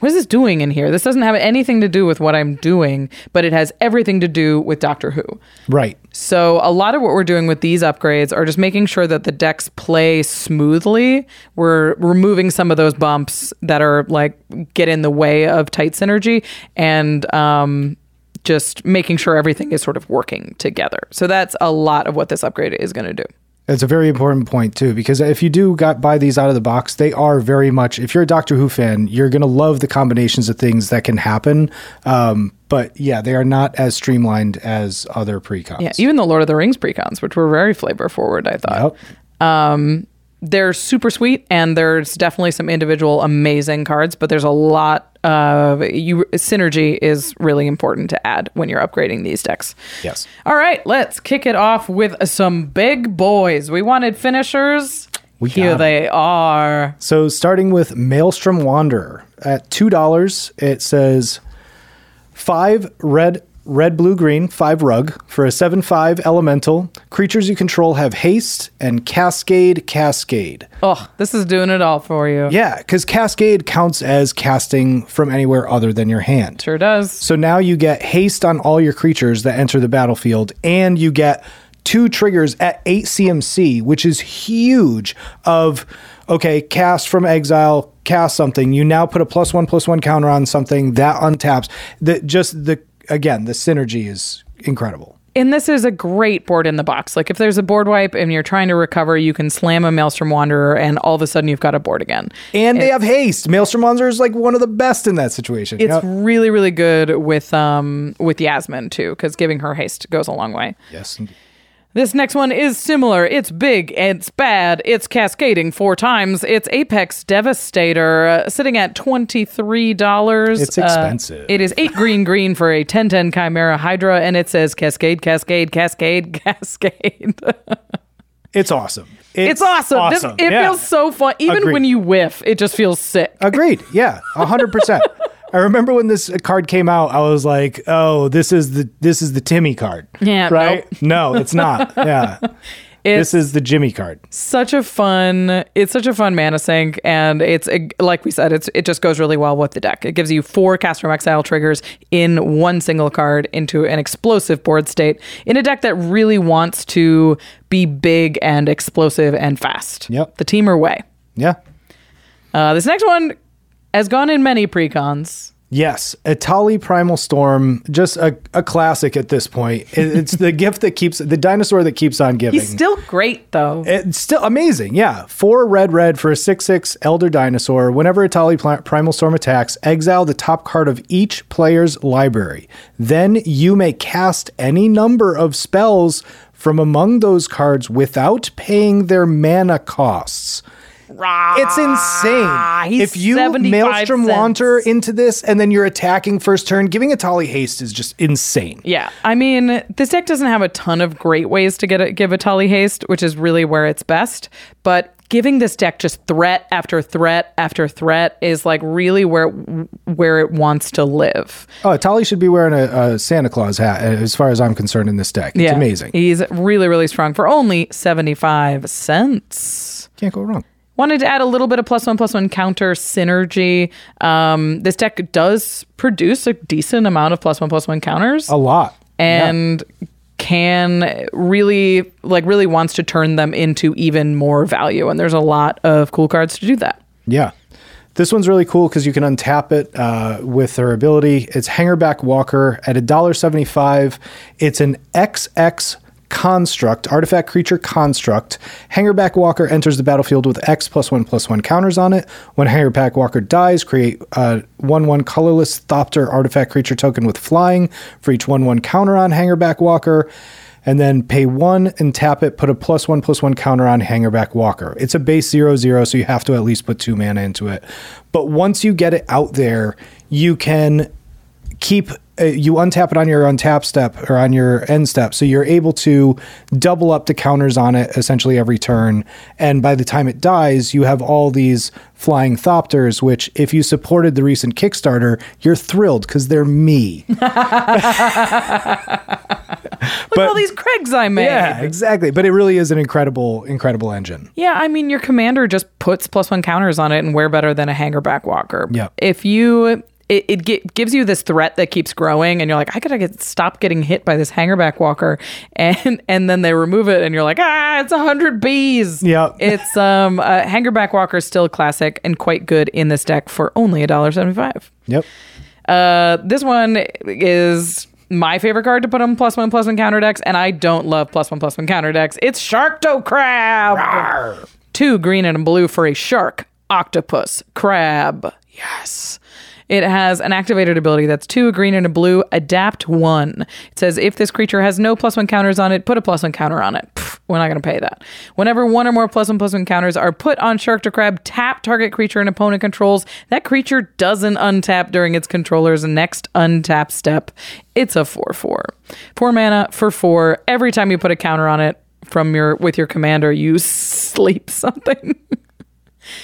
what is this doing in here? This doesn't have anything to do with what I'm doing, but it has everything to do with Doctor Who. Right. So a lot of what we're doing with these upgrades are just making sure that the decks play smoothly. We're removing some of those bumps that are like get in the way of tight synergy and um, just making sure everything is sort of working together. So that's a lot of what this upgrade is going to do. It's a very important point too, because if you do got buy these out of the box, they are very much. If you're a Doctor Who fan, you're gonna love the combinations of things that can happen. Um, but yeah, they are not as streamlined as other precons. Yeah, even the Lord of the Rings precons, which were very flavor forward, I thought. Yep. Um, they're super sweet, and there's definitely some individual amazing cards, but there's a lot of you synergy is really important to add when you're upgrading these decks. Yes. All right, let's kick it off with some big boys. We wanted finishers. We Here they are. So starting with Maelstrom Wanderer at two dollars, it says five red, red, blue, green, five rug for a seven five elemental. Creatures you control have haste and cascade, cascade. Oh, this is doing it all for you. Yeah, because cascade counts as casting from anywhere other than your hand. Sure does. So now you get haste on all your creatures that enter the battlefield, and you get two triggers at 8 CMC, which is huge. Of, okay, cast from exile, cast something. You now put a plus one, plus one counter on something that untaps. That just the, again, the synergy is incredible. And this is a great board in the box. Like if there's a board wipe and you're trying to recover, you can slam a Maelstrom Wanderer and all of a sudden you've got a board again. And they have haste. Maelstrom Wanderer is like one of the best in that situation. It's really, really good with um with Yasmin too, because giving her haste goes a long way. yes. indeed. This next one is similar. It's big, it's bad, it's cascading four times. It's Apex Devastator, uh, sitting at twenty three dollars. It's expensive. it is eight green green for a ten ten Chimera Hydra, and it says Cascade, Cascade, Cascade, Cascade. It's awesome. it's awesome. This- it Yeah. feels so fun. Even Agreed. when you whiff, it just feels sick. Agreed. Yeah, hundred percent. I remember when this card came out, I was like, "Oh, this is the this is the Timmy card." Yeah, Right? No, it's not. Yeah. It's this is the Jimmy card. such a fun. It's such a fun mana sink, and it's like we said, it's it just goes really well with the deck. It gives you four cast from exile triggers in one single card into an explosive board state in a deck that really wants to be big and explosive and fast. Yep. the Temur way. Yeah. Uh, this next one has gone in many precons. Yes, Etali Primal Storm, just a, a classic at this point. It- it's the gift that keeps the dinosaur that keeps on giving. He's still great though. It's still amazing. Yeah. Four red, red for a 6 6 Elder Dinosaur. Whenever Etali Pl- Primal Storm attacks, exile the top card of each player's library. Then you may cast any number of spells from among those cards without paying their mana costs. It's insane. he's if you 75 Maelstrom cents. Wanderer into this and then you're attacking first turn, giving Etali haste is just insane. Yeah, I mean, this deck doesn't have a ton of great ways to get a, give Etali haste, which is really where it's best. But giving this deck just threat after threat after threat is like really where where it wants to live. Oh, Etali should be wearing a, a Santa Claus hat, uh, as far as I'm concerned, in this deck. It's yeah, amazing. He's really really strong for only seventy five cents. Can't go wrong. Wanted to add a little bit of plus one plus one counter synergy. Um, this deck does produce a decent amount of plus one plus one counters. A lot. and can really like really wants to turn them into even more value and there's a lot of cool cards to do that Yeah. This one's really cool because you can untap it uh, with her ability. It's Hangerback Walker at $1.75. It's an XX construct, artifact creature construct. Hangerback Walker enters the battlefield with X plus one plus one counters on it. When Hangerback Walker dies, create a 1 1 colorless Thopter artifact creature token with flying for each 1 1 counter on Hangerback Walker. And then pay one and tap it, put a plus one plus one counter on Hangerback Walker. It's a base zero zero, so you have to at least put two mana into it. But once you get it out there, you can keep uh, you untap it on your untap step or on your end step so you're able to double up the counters on it essentially every turn and by the time it dies you have all these flying thopters which if you supported the recent kickstarter you're thrilled because they're me Look at all these Craigs I made. yeah exactly but it really is an incredible incredible engine Yeah, I mean, your commander just puts plus one counters on it, and we're better than a hangerback walker. Yep. If you, it, it gi- gives you this threat that keeps growing, and you're like, I gotta get stop getting hit by this hangerback walker, and and then they remove it, and you're like, ah, it's a hundred bees. Yep. It's um, uh, hangerback walker is still classic and quite good in this deck for only a dollar seventy five. yep Uh, this one is my favorite card to put on plus one plus one counter decks, and I don't love plus one plus one counter decks. It's Sharktocrab. Two green and a blue for a shark, octopus, crab. Yes. It has an activated ability that's two, a green and a blue, adapt one. It says if this creature has no plus one counters on it, put a plus one counter on it. Pff, we're not going to pay that. Whenever one or more plus one plus one counters are put on Sharktocrab, tap target creature and opponent controls. That creature doesn't untap during its controller's next untap step. It's a 4 4. Four mana for four. Every time you put a counter on it from your with your commander, you sleep something.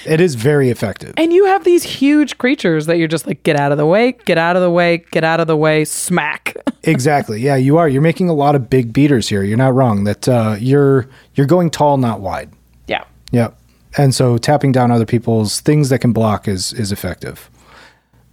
It is very effective And you have these huge creatures that you're just like, get out of the way, get out of the way, get out of the way, smack. exactly yeah you are you're making a lot of big beaters here you're not wrong that uh, you're you're going tall not wide yeah. Yep. And so tapping down other people's things that can block is is effective.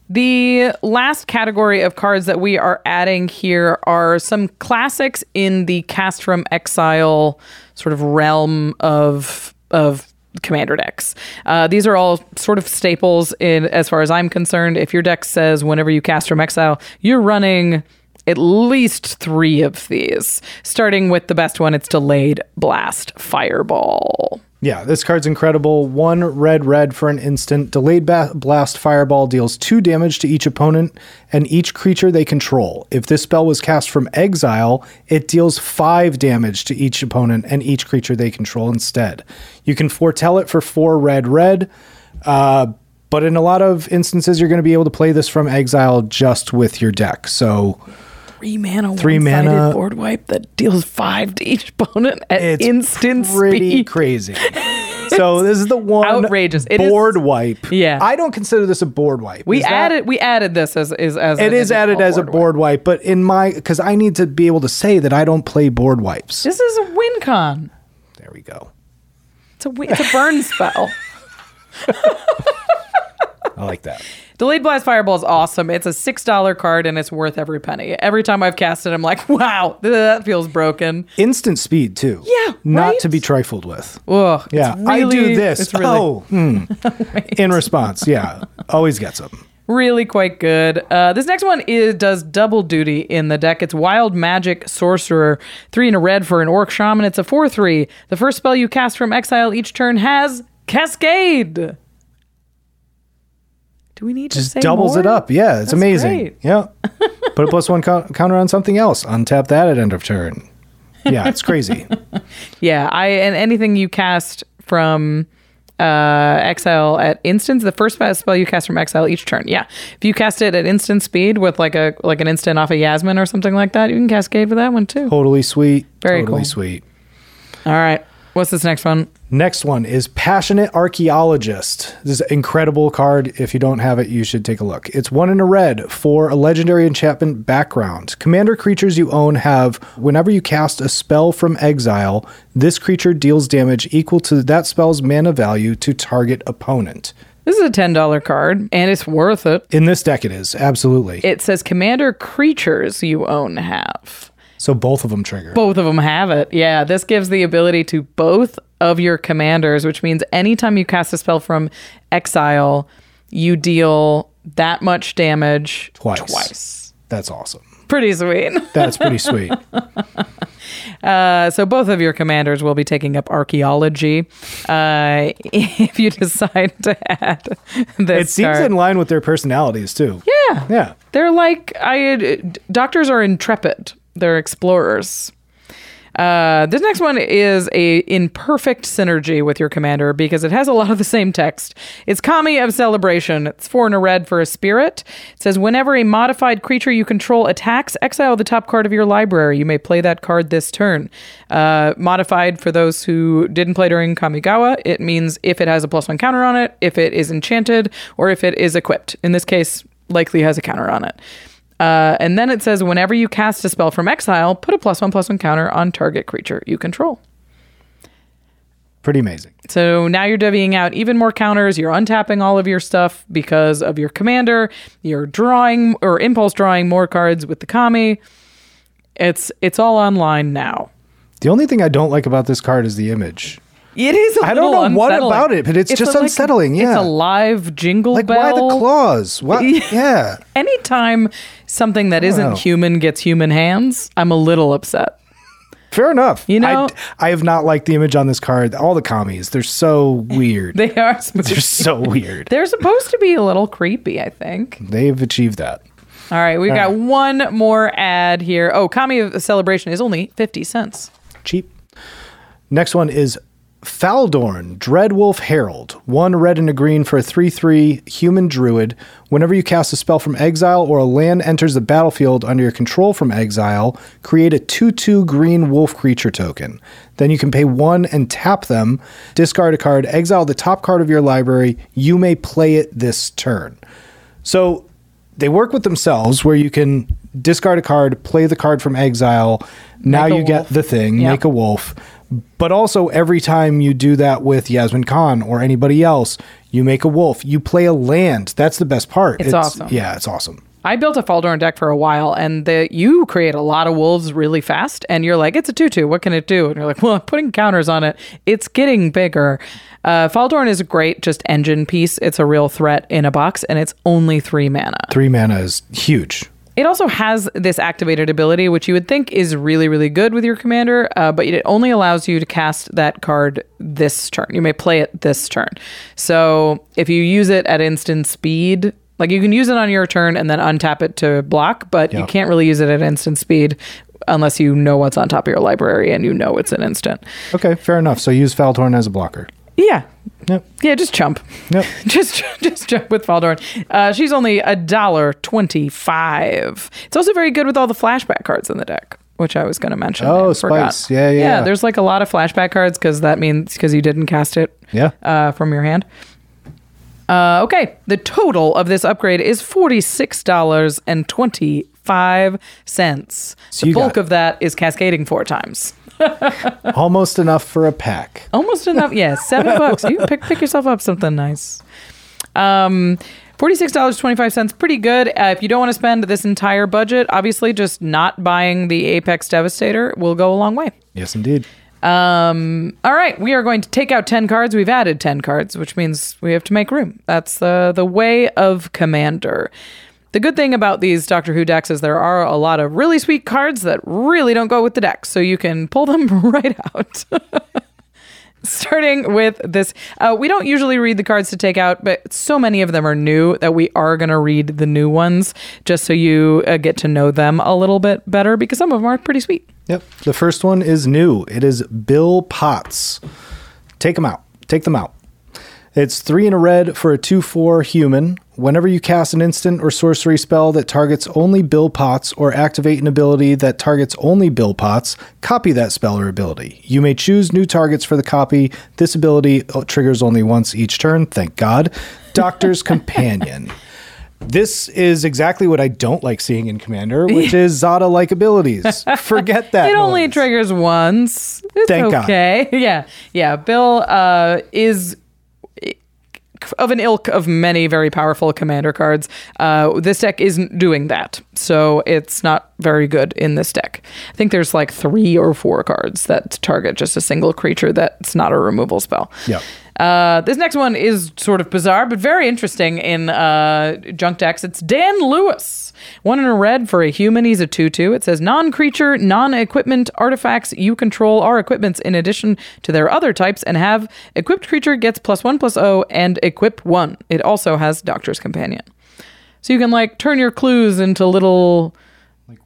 The last category of cards that we are adding here are some classics in the cast from exile sort of realm of of commander decks. Uh, these are all sort of staples in as far as I'm concerned. If your deck says whenever you cast from exile, you're running at least three of these. Starting with the best one, it's delayed blast fireball. Yeah, this card's incredible. One red red for an instant. Delayed ba- blast fireball deals two damage to each opponent and each creature they control. If this spell was cast from exile, it deals five damage to each opponent and each creature they control instead. You can foretell it for four red red. Uh, but in a lot of instances, you're going to be able to play this from exile just with your deck. So Three mana, Three mana. board wipe that deals five to each opponent at it's instant pretty speed. crazy. So this is the one outrageous. It is- board wipe. Yeah. I don't consider this a board wipe. We Is that- added we added this as is as It is added as a board wipe, but in my because I need to be able to say that I don't play board wipes. This is a win con. There we go. It's a it's a burn spell. I like that. Delayed Blast Fireball is awesome. It's a six dollar card and it's worth every penny. Every time I've cast it, I'm like, wow, that feels broken. Instant speed too. Yeah, not right? to be trifled with. Ugh, it's Yeah, I do this. It's really, oh, hmm. in response, yeah, always gets them. really quite good. Uh, this next one is does double duty in the deck. It's Wild Magic Sorcerer, three in a red for an Orc Shaman. It's a four three. The first spell you cast from exile each turn has Cascade. Do we need to Just say doubles more? it up. Yeah, it's That's amazing. great. Yeah, put a plus one co- counter on something else. Untap that at end of turn. Yeah, it's crazy. Yeah, I and anything you cast from uh exile at instance the first spell you cast from exile each turn yeah if you cast it at instant speed with like a like an instant off a yasmin or something like that you can cascade with that one too totally sweet. Very totally cool. sweet. all right what's this next one Next one is Passionate Archaeologist. This is an incredible card. If you don't have it, you should take a look. It's one in a red for a legendary enchantment background. Commander creatures you own have, whenever you cast a spell from exile, this creature deals damage equal to that spell's mana value to target opponent. this is a $10 card and it's worth it In this deck, it is, absolutely. it says commander creatures you own have so both of them trigger. Both of them have it. Yeah, this gives the ability to both of your commanders, which means anytime you cast a spell from exile, you deal that much damage Twice. Twice. That's awesome. Pretty sweet. That's pretty sweet. Uh, so both of your commanders will be taking up archaeology. Uh, if you decide to add this, it seems card. in line with their personalities too. yeah, Yeah. They're like I doctors are intrepid. They're explorers. Uh, this next one is a in perfect synergy with your commander because it has a lot of the same text. It's Kami of Celebration. It's four and a red for a spirit. It says whenever a modified creature you control attacks, exile the top card of your library. You may play that card this turn. Uh, modified for those who didn't play during Kamigawa, it means if it has a plus one counter on it, if it is enchanted, or if it is equipped. In this case, likely has a counter on it. Uh, and then it says whenever you cast a spell from exile, put a plus one plus one counter on target creature you control. Pretty amazing. So now you're divvying out even more counters. You're untapping all of your stuff because of your commander. You're drawing or impulse drawing more cards with the Kami. It's it's all online now. The only thing I don't like about this card is the image. It is. I I don't know what about it, but it's just like, unsettling, yeah. it's a live jingle Like bell. why the claws? What? yeah. Anytime something that isn't know. human gets human hands, I'm a little upset. Fair enough. You know- I, I have not liked the image on this card. All the Kamis, they're so weird. They are. they're so weird. They're supposed to be a little creepy, I think. They've achieved that. All right, we've got one more ad here. Oh, Kami of Celebration is only 50 cents. Cheap. Next one is Faldorn, Dread Wolf Herald. One red and a green for a 3 3 human druid. Whenever you cast a spell from exile or a land enters the battlefield under your control from exile, create a 2 2 green wolf creature token. Then you can pay one and tap them, discard a card, exile the top card of your library. You may play it this turn. So they work with themselves where you can discard a card, play the card from exile. Now you get the thing, Yep. make a wolf. But also, every time you do that with Yasmin Khan or anybody else, you make a wolf. You play a land. That's the best part. It's awesome. Yeah, it's awesome. I built a Faldorn deck for a while, and the, you create a lot of wolves really fast, and you're like, it's a 2 2. What can it do? And you're like, well, I'm putting counters on it. It's getting bigger. Uh, Faldorn is a great just engine piece. It's a real threat in a box, and it's only three mana. Three mana is huge. It also has this activated ability, which you would think is really, really good with your commander, uh, but it only allows you to cast that card this turn. You may play it this turn. So if you use it at instant speed, like you can use it on your turn and then untap it to block, but you can't really use it at instant speed unless you know what's on top of your library and you know it's an instant. Okay, fair enough. So use Faldorn as a blocker. Yeah. Yep. Yeah, just chump. Yep. just just jump with Faldorn. Uh, she's only a dollar twenty-five. It's also very good with all the flashback cards in the deck, which I was going to mention. Oh. Spice. Yeah, yeah, Yeah, there's like a lot of flashback cards because that means because you didn't cast it Yeah. uh, from your hand. Uh, okay, the total of this upgrade is forty-six dollars and twenty-five cents. So the bulk got- of that is cascading four times. Almost enough for a pack. Almost enough. Yeah, seven bucks. You pick pick yourself up something nice. Um, forty-six dollars twenty-five cents. Pretty good. Uh, if you don't want to spend this entire budget, obviously, just not buying the Apex Devastator will go a long way. Yes, indeed. Um, all right, we are going to take out ten cards. We've added ten cards, which means we have to make room. That's the the way of Commander. The good thing about these Doctor Who decks is there are a lot of really sweet cards that really don't go with the deck, so you can pull them right out. Starting with this, uh, we don't usually read the cards to take out, but so many of them are new that we are going to read the new ones just so you uh, get to know them a little bit better because some of them are pretty sweet. Yep. The first one is new. It is Bill Potts. Take them out. Take them out. It's three in a red for a 2 4 human. Whenever you cast an instant or sorcery spell that targets only Bill Potts or activate an ability that targets only Bill Potts, copy that spell or ability. You may choose new targets for the copy. This ability uh, triggers only once each turn. Thank God. Doctor's Companion. This is exactly what I don't like seeing in Commander, which is Zada like abilities. Forget that. it only noise. triggers once. It's Thank God. okay. Yeah. Yeah. Bill uh, is of an ilk of many very powerful commander cards. Uh, this deck isn't doing that. So it's not very good in this deck. I think there's like three or four cards that target just a single creature that's not a removal spell. Yeah. Uh, this next one is sort of bizarre, but very interesting in uh, junk decks. It's Dan Lewis. One in a red for a human. He's a 2 2. It says non creature, non equipment artifacts you control are equipments in addition to their other types and have equipped creature gets plus 1 plus 0 and equip 1. It also has Doctor's Companion. So you can like turn your clues into little,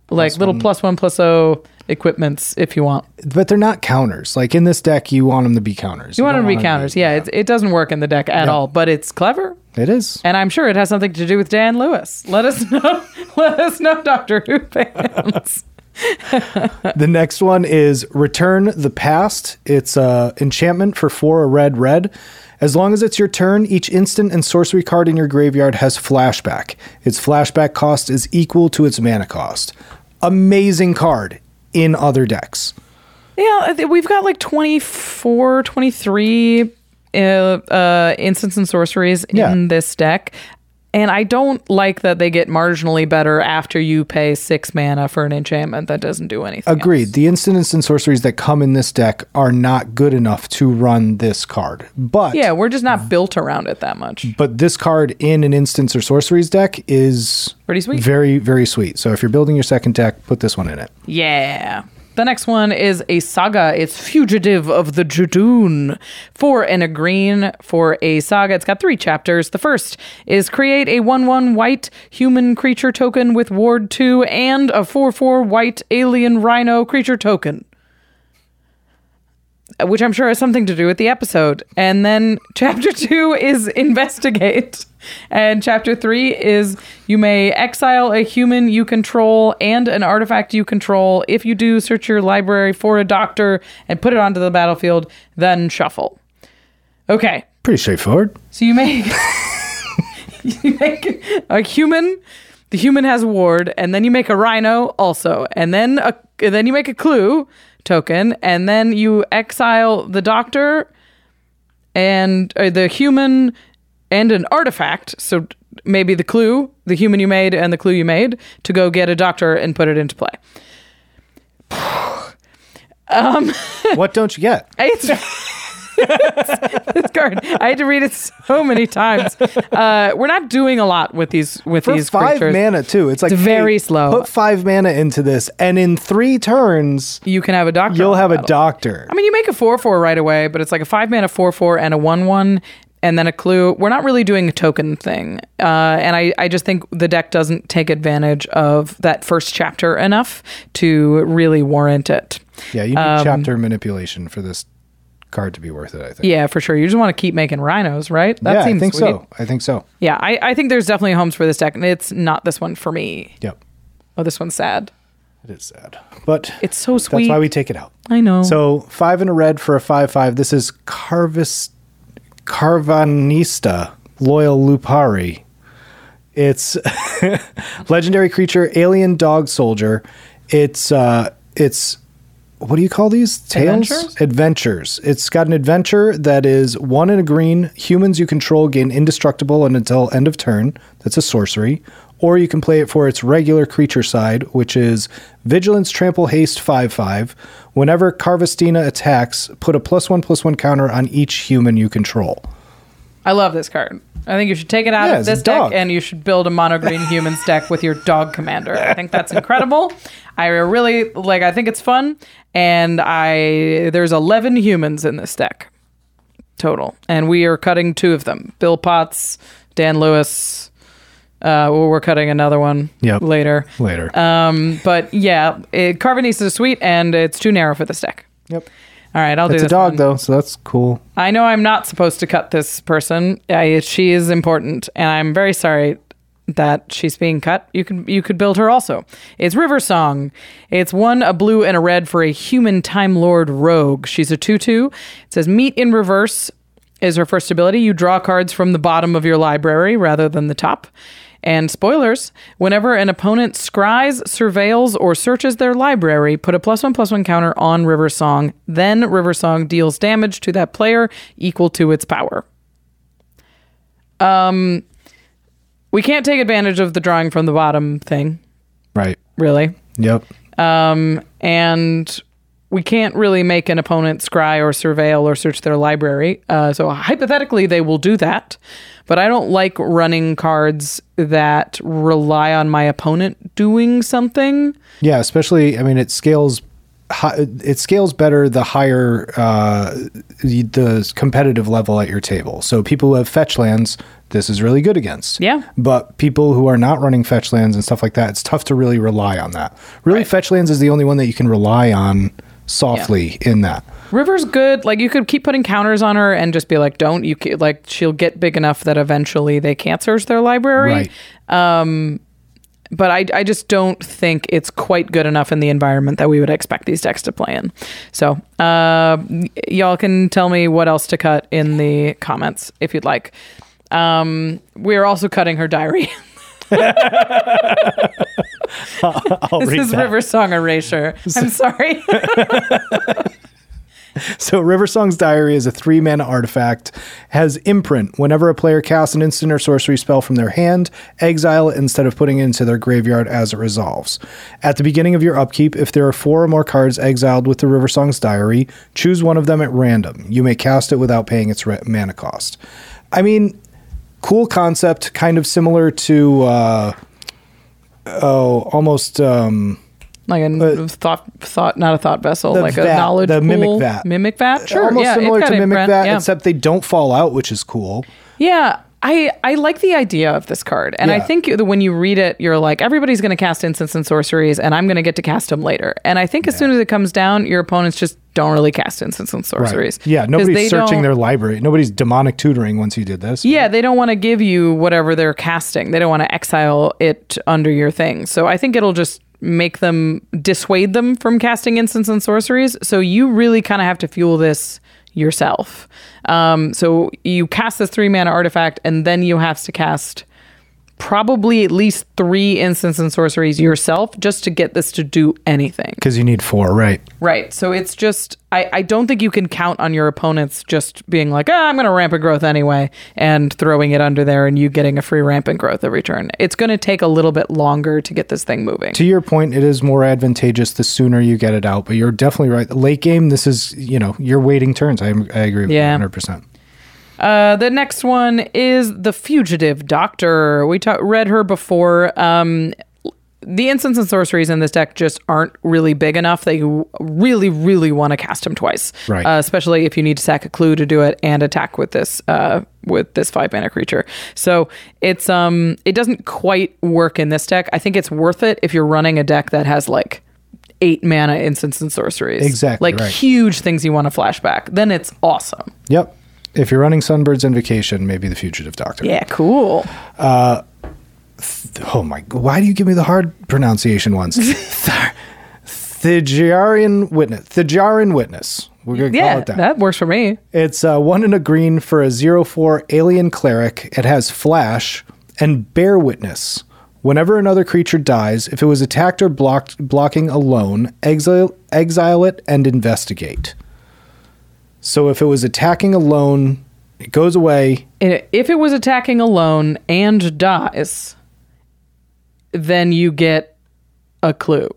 like, little plus 1 plus plus o equipments if you want. But they're not counters. Like in this deck, you want them to be counters. You want them to be want counters. Yeah, It, it doesn't work in the deck at Yeah. all, but it's clever. It is. And I'm sure it has something to do with Dan Lewis. Let us know. Let us know, Doctor Who fans. The next one is Return the Past. It's a enchantment for four a red red. As long as it's your turn, each instant and sorcery card in your graveyard has flashback. Its flashback cost is equal to its mana cost. Amazing card in other decks. Yeah, we've got like 24, 23 uh, uh, instants and sorceries Yeah. in this deck. And I don't like that they get marginally better after you pay six mana for an enchantment that doesn't do anything. Agreed. The instants and sorceries that come in this deck are not good enough to run this card. But Yeah, we're just not built around it that much. but this card in an instance or sorceries deck is Pretty sweet. Very, very sweet. So if you're building your second deck, put this one in it. Yeah. The next one is a saga. It's Fugitive of the Judoon. Four and a green for a saga. It's got three chapters. The first is create a 1 1 white human creature token with Ward 2 and a 4 4 white alien rhino creature token. Which I'm sure has something to do with the episode. And then chapter two is investigate. And chapter three is you may exile a human you control and an artifact you control. If you do, search your library for a doctor and put it onto the battlefield, then shuffle. Okay, Pretty straightforward. so you make you make a human. The human has a ward, and then you make a rhino also, and then a and then you make a clue token, and then you exile the doctor and uh, the human and an artifact. So maybe the clue, the human you made, and the clue you made to go get a doctor and put it into play. what don't you get? It's this card. I had to read it so many times. Uh, we're not doing a lot with these with For these five creatures. mana too. It's like It's very hey, slow. Put five mana into this, and in three turns, You can have a doctor. you'll have the a doctor. I mean, you make a four four right away, but it's like a five mana four four and a one one. And then a clue. We're not really doing a token thing. Uh, and I, I just think the deck doesn't take advantage of that first chapter enough to really warrant it. yeah, you need um, chapter manipulation for this card to be worth it. I think. Yeah, for sure. You just want to keep making rhinos, right? That yeah, I seems think sweet. so. I think so. Yeah, I, I think there's definitely homes for this deck, and it's not this one for me. Yep, Oh, this one's sad. it is sad, but It's so sweet. that's why we take it out. I know. So five in a red for a five five. This is Carvis Karvanista Loyal Lupari. It's legendary creature, alien dog soldier. It's uh it's what do you call these? Tales? Adventures? Adventures. It's got an adventure that is one in a green. Humans you control gain indestructible and until end of turn. That's a sorcery. Or you can play it for its regular creature side, which is Vigilance, Trample, Haste, 5 5. Whenever Carvestina attacks, put a plus 1 plus 1 counter on each human you control. I love this card. I think you should take it out Yeah, of it's a this deck dog. and you should build a mono green humans deck with your dog commander. I think that's incredible. I really like I think it's fun and I there's 11 humans in this deck total and we are cutting two of them. Bill Potts, Dan Lewis uh, well, we're cutting another one Yep. later. Later. Um, but yeah, it, Karvanista is sweet and it's too narrow for this deck. yep. All right, I'll do It's a dog, one. though, so that's cool. I know I'm not supposed to cut this person. I, she is important, and I'm very sorry that she's being cut. You could you could build her also. It's River Song. It's one a blue and a red for a human time lord rogue. She's a two two. It says meet in reverse is her first ability. You draw cards from the bottom of your library rather than the top. And spoilers, whenever an opponent scries, surveils, or searches their library, put a plus one plus one counter on River Song. Then River Song deals damage to that player equal to its power. Um, we can't take advantage of the drawing from the bottom thing, Right. really. Yep. Um, and we can't really make an opponent scry or surveil or search their library. Uh, so hypothetically, they will do that. But I don't like running cards that rely on my opponent doing something. Yeah, especially I mean it scales it scales better the higher uh, the, the competitive level at your table. So people who have fetch lands, this is really good against. Yeah. But people who are not running fetch lands and stuff like that, it's tough to really rely on that. Really, fetch lands is the only one that you can rely on softly in that. River's good. Like you could keep putting counters on her and just be like, "Don't you?" ca- Like she'll get big enough that eventually they can't search their library. Right. Um, but I, I just don't think it's quite good enough in the environment that we would expect these decks to play in. So, uh, y- y'all can tell me what else to cut in the comments if you'd like. Um, we're also cutting her diary. I'll this is that. River Song erasure. I'm sorry. So River Song's Diary is a three mana artifact, has imprint. Whenever a player casts an instant or sorcery spell from their hand, exile it instead of putting it into their graveyard as it resolves. At the beginning of your upkeep, if there are four or more cards exiled with the River Song's Diary, choose one of them at random. You may cast it without paying its re- mana cost. I mean, cool concept, kind of similar to uh, oh, almost um, like a thought, thought, not a thought vessel, like a knowledge the pool. mimic vat. Mimic vat, sure. almost yeah, similar to mimic vat, yeah. except they don't fall out, which is cool. Yeah, I I like the idea of this card, and I think when you read it, you're like, everybody's going to cast instants and sorceries, and I'm going to get to cast them later. And I think as soon as it comes down, your opponents just don't really cast instants and sorceries. Yeah, nobody's searching their library. Nobody's demonic tutoring once you did this. Yeah, they don't want to give you whatever they're casting. They don't want to exile it under your thing. So I think it'll just make them dissuade them from casting instants and sorceries. So you really kind of have to fuel this yourself. Um, so you cast this three mana artifact, and then you have to cast probably at least three instants and sorceries yourself just to get this to do anything. Because you need four, right? Right. So it's just, I, I don't think you can count on your opponents just being like, ah, I'm going to ramp rampant growth anyway, and throwing it under there and you getting a free rampant growth every turn. It's going to take a little bit longer to get this thing moving. To your point, it is more advantageous the sooner you get it out. But you're definitely right. Late game, this is you know you're waiting turns. I, I agree with Yeah. you 100. Uh, the next one is the fugitive doctor. We ta- read her before. Um, the instants and sorceries in this deck just aren't really big enough that you really, really want to cast them twice. Right. Uh, especially if you need to sack a clue to do it and attack with this uh, with this five mana creature. So it's um it doesn't quite work in this deck. I think it's worth it if you're running a deck that has like eight mana instants and sorceries. Exactly, Like right. huge things you want to flashback. Then it's awesome. Yep. If you're running Sunbirds Invocation, maybe the Fugitive Doctor. Yeah, cool. Oh my! Why do you give me the hard pronunciation ones? Th- Thijarian Witness. Thijarian Witness. We're gonna call Yeah, it that. that works for me. It's uh, one in a green for a zero four alien cleric. It has flash and bear witness. Whenever another creature dies, if it was attacked or blocked, blocking alone, exile, exile it and investigate. So if it was attacking alone, it goes away. If it was attacking alone and dies, then you get a clue.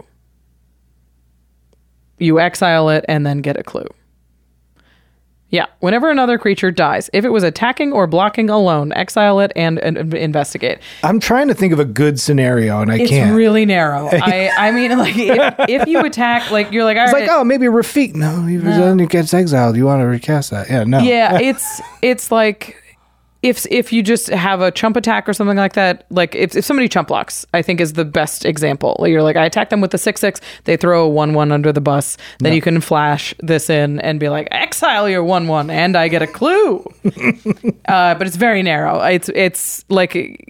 You exile it and then get a clue. Yeah, whenever another creature dies, if it was attacking or blocking alone, exile it and, and investigate. I'm trying to think of a good scenario, and I It's can't. It's really narrow. I, I mean, like if, if you attack, like you're like, all it's right, like, oh, maybe Rafik. No, he then it gets exiled. You want to recast that? Yeah, no. Yeah, it's it's like if if you just have a chump attack or something like that, like if, if somebody chump blocks, I think is the best example. You're like, I attack them with the six six, they throw a one one under the bus, then you can flash this in and be like, exile your one one, and I get a clue. uh, but it's very narrow. It's it's like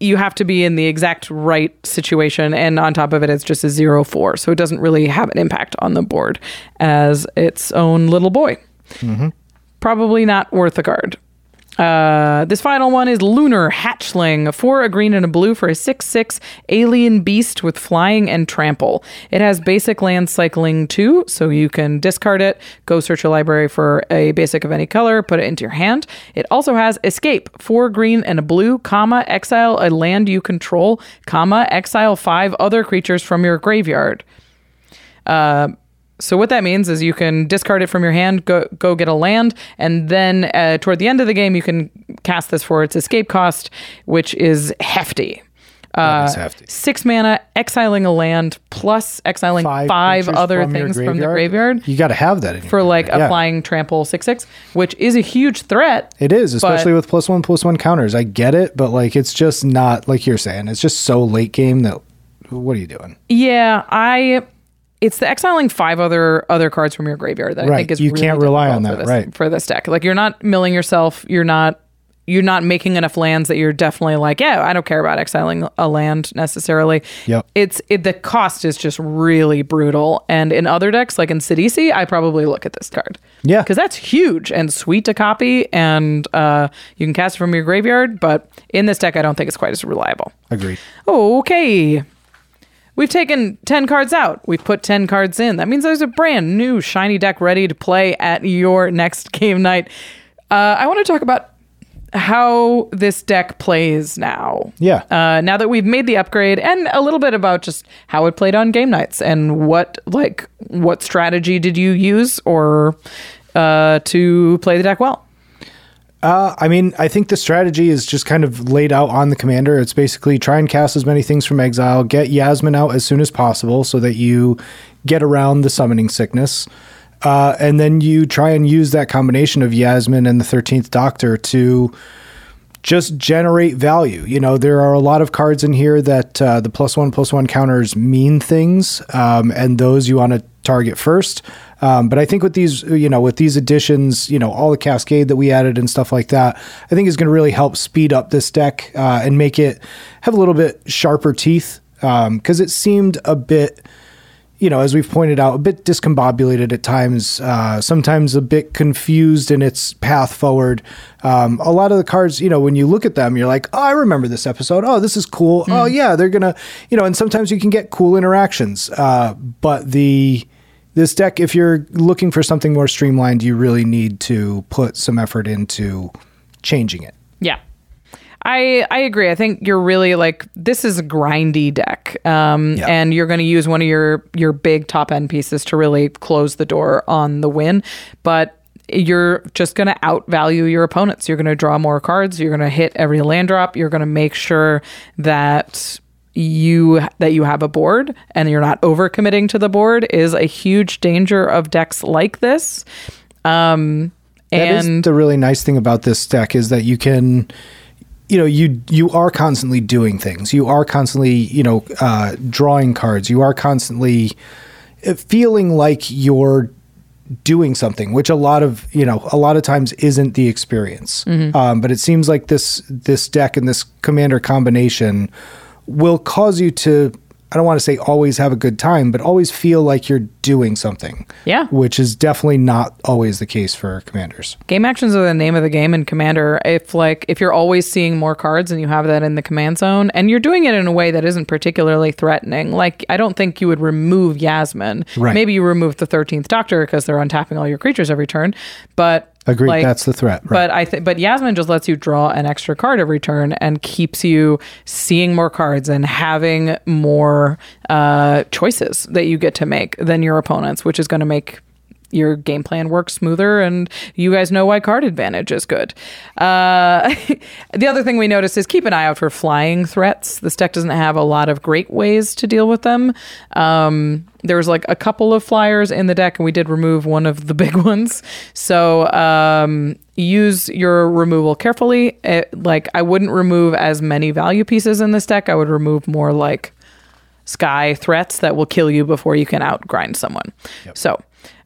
you have to be in the exact right situation, and on top of it, it's just a zero four, so it doesn't really have an impact on the board as its own little boy probably not worth a card. Uh, this final one is Lunar Hatchling, four a green and a blue for a 6 6 alien beast with flying and trample. It has basic land cycling too, so you can discard it, go search a library for a basic of any color, put it into your hand. It also has escape, four green and a blue, comma, exile a land you control, comma, exile five other creatures from your graveyard So what that means is you can discard it from your hand, go go get a land, and then uh, toward the end of the game you can cast this for its escape cost, which is hefty. Uh, is hefty. Six mana, exiling a land, plus exiling five, creatures other from things from the graveyard You got to have that for like a graveyard. Yeah. flying trample six six, which is a huge threat. It is, especially with plus one plus one counters. I get it, but like it's just not like you're saying. It's just so late game that what are you doing? Yeah, I. It's the exiling five other other cards from your graveyard that I think is you really can't rely on that, for this, right. For this deck, like you're not milling yourself. You're not. You're not making enough lands that you're definitely like, yeah, I don't care about exiling a land necessarily. Yep. It's it, the cost is just really brutal. And in other decks, like in Sidisi, I probably look at this card. Yeah. because that's huge and sweet to copy, and uh, you can cast it from your graveyard. But in this deck, I don't think it's quite as reliable. Agreed. Okay. We've taken 10 cards out. We've put 10 cards in. That means there's a brand new shiny deck ready to play at your next game night. Uh, I want to talk about how this deck plays now. Yeah. Uh, now that we've made the upgrade and a little bit about just how it played on game nights and what like what strategy did you use or uh, to play the deck well. Uh, I mean, I think the strategy is just kind of laid out on the commander. It's basically try and cast as many things from exile, get Yasmin out as soon as possible so that you get around the summoning sickness. Uh, and then you try and use that combination of Yasmin and the 13th Doctor to just generate value. You know, there are a lot of cards in here that uh, the plus one plus one counters mean things, um, and those you want to target first. Um, but I think with these, you know, with these additions, you know, all the cascade that we added and stuff like that, I think is going to really help speed up this deck uh, and make it have a little bit sharper teeth because it seemed a bit you know, as we've pointed out, a bit discombobulated at times, uh, sometimes a bit confused in its path forward. Um, a lot of the cards, you know, when you look at them, you're like, oh, I remember this episode. Oh, this is cool. Oh, yeah, they're going to, you know, and sometimes you can get cool interactions. Uh, but the. This deck, if you're looking for something more streamlined, you really need to put some effort into changing it. Yeah. I I agree. I think you're really like this is a grindy deck, um, Yeah. and you're going to use one of your your big top end pieces to really close the door on the win. But you're just going to outvalue your opponents. You're going to draw more cards. You're going to hit every land drop. You're going to make sure that you that you have a board and you're not overcommitting to the board is a huge danger of decks like this. Um, That is and the really nice thing about this deck is that you can you know you you are constantly doing things. You are constantly you know uh, drawing cards. You are constantly uh, feeling like you're doing something which a lot of you know a lot of times isn't the experience. Um, but it seems like this this deck and this commander combination will cause you to i don't want to say always have a good time but always feel like you're doing something Yeah. which is definitely not always the case for commanders Game actions are the name of the game in Commander. If like if you're always seeing more cards and you have that in the command zone and you're doing it in a way that isn't particularly threatening, like I don't think you would remove Yasmin. Right. Maybe you remove the thirteenth Doctor because they're untapping all your creatures every turn. But Agreed. like- That's the threat. Right. But I think but Yasmin just lets you draw an extra card every turn and keeps you seeing more cards and having more uh, choices that you get to make than your opponents, which is going to make your game plan works smoother and you guys know why card advantage is good. Uh, the other thing we notice is keep an eye out for flying threats. This deck doesn't have a lot of great ways to deal with them. Um, there's like a couple of flyers in the deck and we did remove one of the big ones. So um, use your removal carefully. It, like I wouldn't remove as many value pieces in this deck. I would remove more like sky threats that will kill you before you can outgrind someone. So,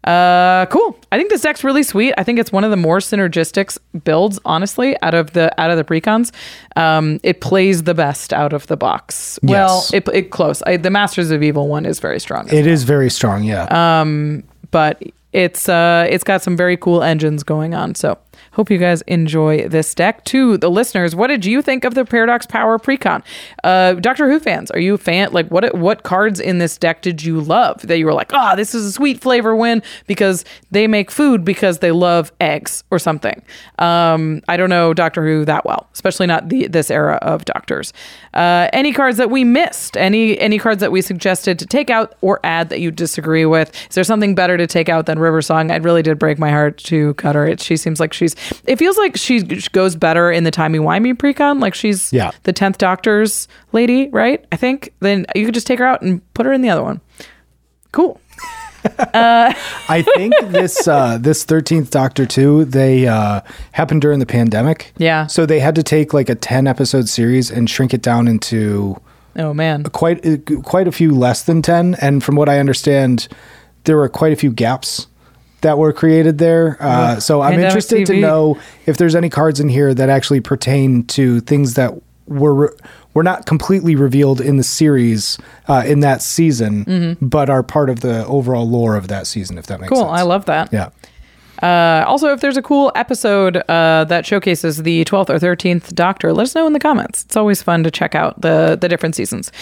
uh, cool. I think this deck's really sweet. I think it's one of the more synergistic builds, honestly, out of the out of the precons. Um, it plays the best out of the box. Well, it, it close. I, the Masters of Evil one is very strong, it is very strong. Yeah. Um, but it's uh, it's got some very cool engines going on. So Hope you guys enjoy this deck. To the listeners, what did you think of the Paradox Power Precon? Uh, Doctor Who fans, are you a fan? Like, what what cards in this deck did you love that you were like, ah, this is a sweet flavor win because they make food because they love eggs or something? Um, I don't know Doctor Who that well, especially not the this era of doctors. Uh, any cards that we missed? Any any cards that we suggested to take out or add that you disagree with? Is there something better to take out than River Song? It really did break my heart to cut her. It, she seems like she's. It feels like she goes better in the timey wimey precon. Like she's Yeah. the tenth Doctor's lady, right? I think. Then you could just take her out and put her in the other one. Cool. I think this uh, this thirteenth Doctor too. They uh, happened during the pandemic. Yeah. So they had to take like a ten episode series and shrink it down into Oh man. quite uh, quite a few less than ten. And from what I understand, there were quite a few gaps that were created there. Uh, so I'm Pandemic interested to know if there's any cards in here that actually pertain to things that were were not completely revealed in the series uh, in that season, but are part of the overall lore of that season. If that makes Mm-hmm. Cool. I love that. Yeah. Uh, also, if there's a cool episode uh, that showcases the 12th or 13th Doctor, let us know in the comments. It's always fun to check out the, the different seasons.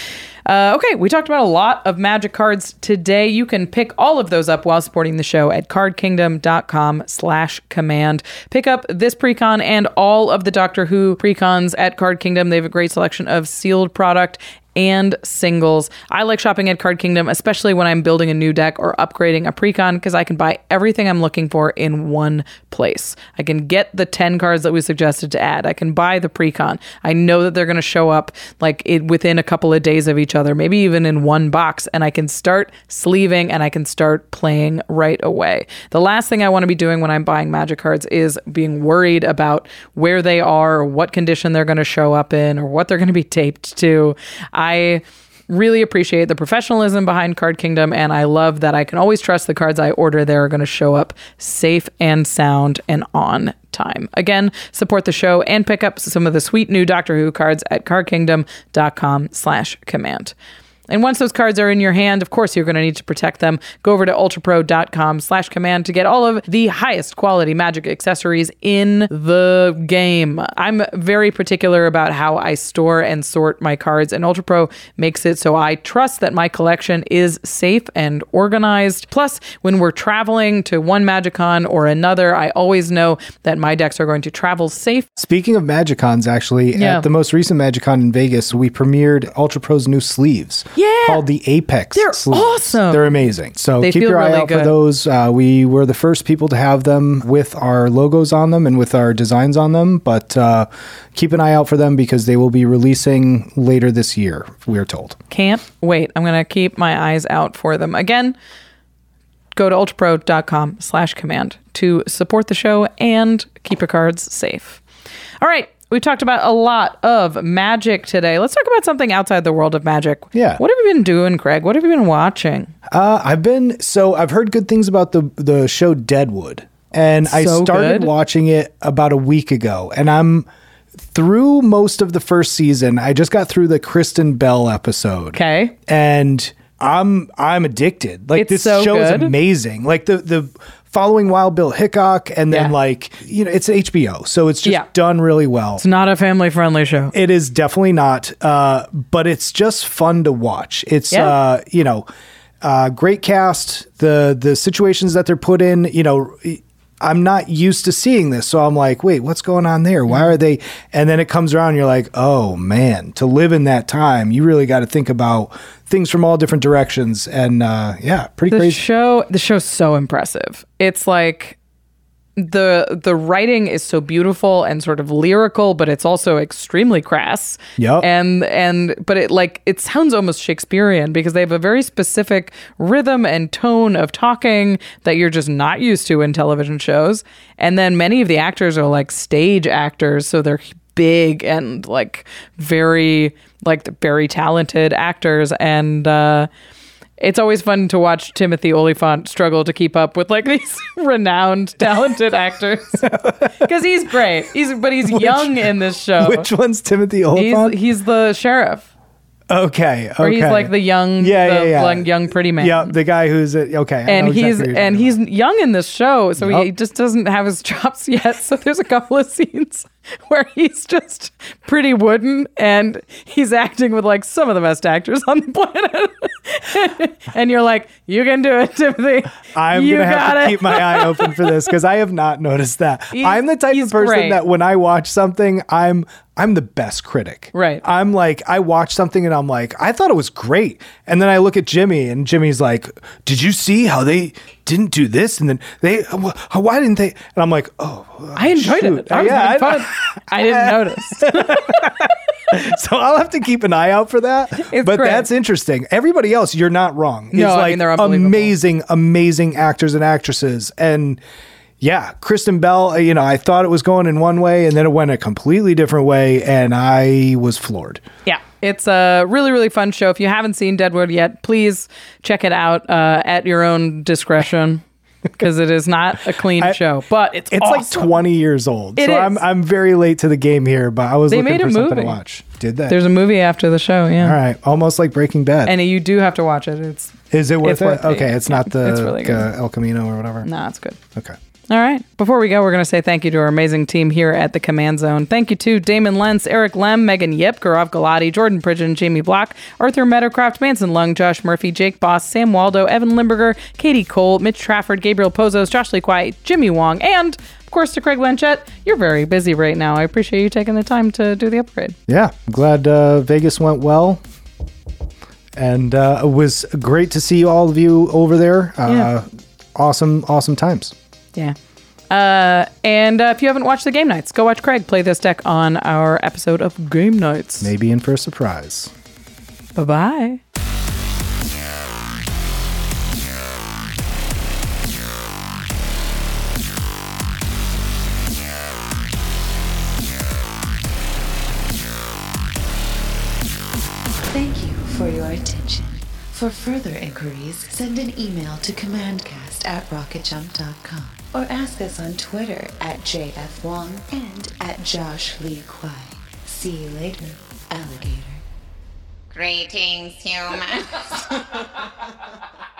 Uh, okay, we talked about a lot of magic cards today. You can pick all of those up while supporting the show at cardkingdom.com slash command. Pick up this precon and all of the Doctor Who precons at Card Kingdom. They have a great selection of sealed product and singles. I like shopping at Card Kingdom, especially when I'm building a new deck or upgrading a precon, because I can buy everything I'm looking for in one place. I can get the 10 cards that we suggested to add. I can buy the precon. I know that they're going to show up like it, within a couple of days of each other, maybe even in one box, and I can start sleeving and I can start playing right away. The last thing I want to be doing when I'm buying magic cards is being worried about where they are or what condition they're going to show up in or what they're going to be taped to. I really appreciate the professionalism behind Card Kingdom, and I love that I can always trust the cards I order there are going to show up safe and sound and on time. Again, support the show and pick up some of the sweet new Doctor Who cards at cardkingdom.com slash command. And once those cards are in your hand, of course, you're going to need to protect them. Go over to ultrapro.com slash command to get all of the highest quality magic accessories in the game. I'm very particular about how I store and sort my cards, and Ultra Pro makes it so I trust that my collection is safe and organized. Plus, when we're traveling to one MagicCon or another, I always know that my decks are going to travel safe. Speaking of MagicCons, actually, Yeah. at the most recent MagicCon in Vegas, we premiered Ultra Pro's new sleeves. Yeah. Called the Apex. They're sleeves. awesome. They're amazing. So They keep your eye really out for those. Uh, we were the first people to have them with our logos on them and with our designs on them, but uh, keep an eye out for them because they will be releasing later this year, we are told. Can't wait. I'm going to keep my eyes out for them. Again, go to ultrapro.com slash command to support the show and keep your cards safe. All right. We've talked about a lot of magic today. Let's talk about something outside the world of magic. Yeah. What have you been doing, Craig? What have you been watching? Uh, I've been so I've heard good things about the the show Deadwood, and I started good. watching it about a week ago, and I'm through most of the first season. I just got through the Kristen Bell episode. Okay. and I'm I'm addicted. Like It's this so show good. is amazing. Like the the following Wild Bill Hickok, and then Yeah. like you know it's HBO, so it's just Yeah. done really well. It's not a family friendly show. It is definitely not, uh, but it's just fun to watch. It's Yeah. uh, you know, uh, great cast. The the situations that they're put in, you know. I'm not used to seeing this, so I'm like, wait, what's going on there? Why are they? And then it comes around, you're like, oh man, to live in that time, you really got to think about things from all different directions. And uh, yeah, pretty the crazy. show the show's so impressive it's like the the writing is so beautiful and sort of lyrical but it's also extremely crass. Yup. and and but it like it sounds almost shakespearean because they have a very specific rhythm and tone of talking that you're just not used to in television shows. And then many of the actors are like stage actors so they're big and like very like very talented actors. And uh it's always fun to watch Timothy Olyphant struggle to keep up with like these renowned, talented actors because he's great. He's but he's young in this show. Which one's Timothy Olyphant? He's he's the sheriff. Okay. Okay. Where he's like the young, Yeah, the yeah, yeah. young, young pretty man. Yeah, the guy who's uh, okay. And he's exactly and he's young in this show, so he just doesn't have his chops yet. So there's a couple of scenes where he's just pretty wooden, and he's acting with like some of the best actors on the planet. and you're like, you can do it, Timothy. I'm you gonna have to it. keep my eye open for this because I have not noticed that. He's- I'm the type of person great. that when I watch something, I'm I'm the best critic. Right. I'm like I watch something and I'm like I thought it was great, and then I look at Jimmy and Jimmy's like, "Did you see how they didn't do this?" And then they, wh- why didn't they? And I'm like, "Oh, I enjoyed shoot. it. I was Yeah, I-. I didn't notice. so I'll have to keep an eye out for that. It's but great. that's interesting. Everybody else, you're not wrong. No, it's I mean, they're amazing, amazing actors and actresses. And yeah, Kristen Bell, uh, you know, I thought it was going in one way and then it went a completely different way. And I was floored. Yeah. It's a really, really fun show. If you haven't seen Deadwood yet, please check it out uh, at your own discretion because it is not a clean I- show, but it's It's awesome. like 20 years old. It so is. I'm I'm very late to the game here, but I was They looking made for a something to movie. watch. Did that? There's a movie after the show, yeah. All right, almost like Breaking Bad. And you do have to watch it. It's Is it worth it? worth it, okay, yeah. it's not the It's really good. uh, El Camino or whatever. nah, it's good. Okay. All right. Before we go, we're going to say thank you to our amazing team here at the Command Zone. Thank you to Damon Lentz, Eric Lem, Megan Yip, Gaurav Galati, Jordan Pridgeon, Jamie Block, Arthur Meadowcroft, Manson Lung, Josh Murphy, Jake Boss, Sam Waldo, Evan Limberger, Katie Cole, Mitch Trafford, Gabriel Pozos, Josh Lee Kwai, Jimmy Wong, and of course to Craig Blanchette. You're very busy right now. I appreciate you taking the time to do the upgrade. Yeah, I'm glad uh, Vegas went well. And uh, it was great to see all of you over there. Uh, Yeah. Awesome, awesome times. Yeah. Uh, and uh, if you haven't watched the game nights, go watch Craig play this deck on our episode of Game Nights. Maybe in for a surprise. Bye bye. Thank you for your attention. For further inquiries, send an email to commandcast at rocketjump.com or ask us on Twitter at JFWong and at Josh Lee Kwai. See you later, alligator. Greetings, humans.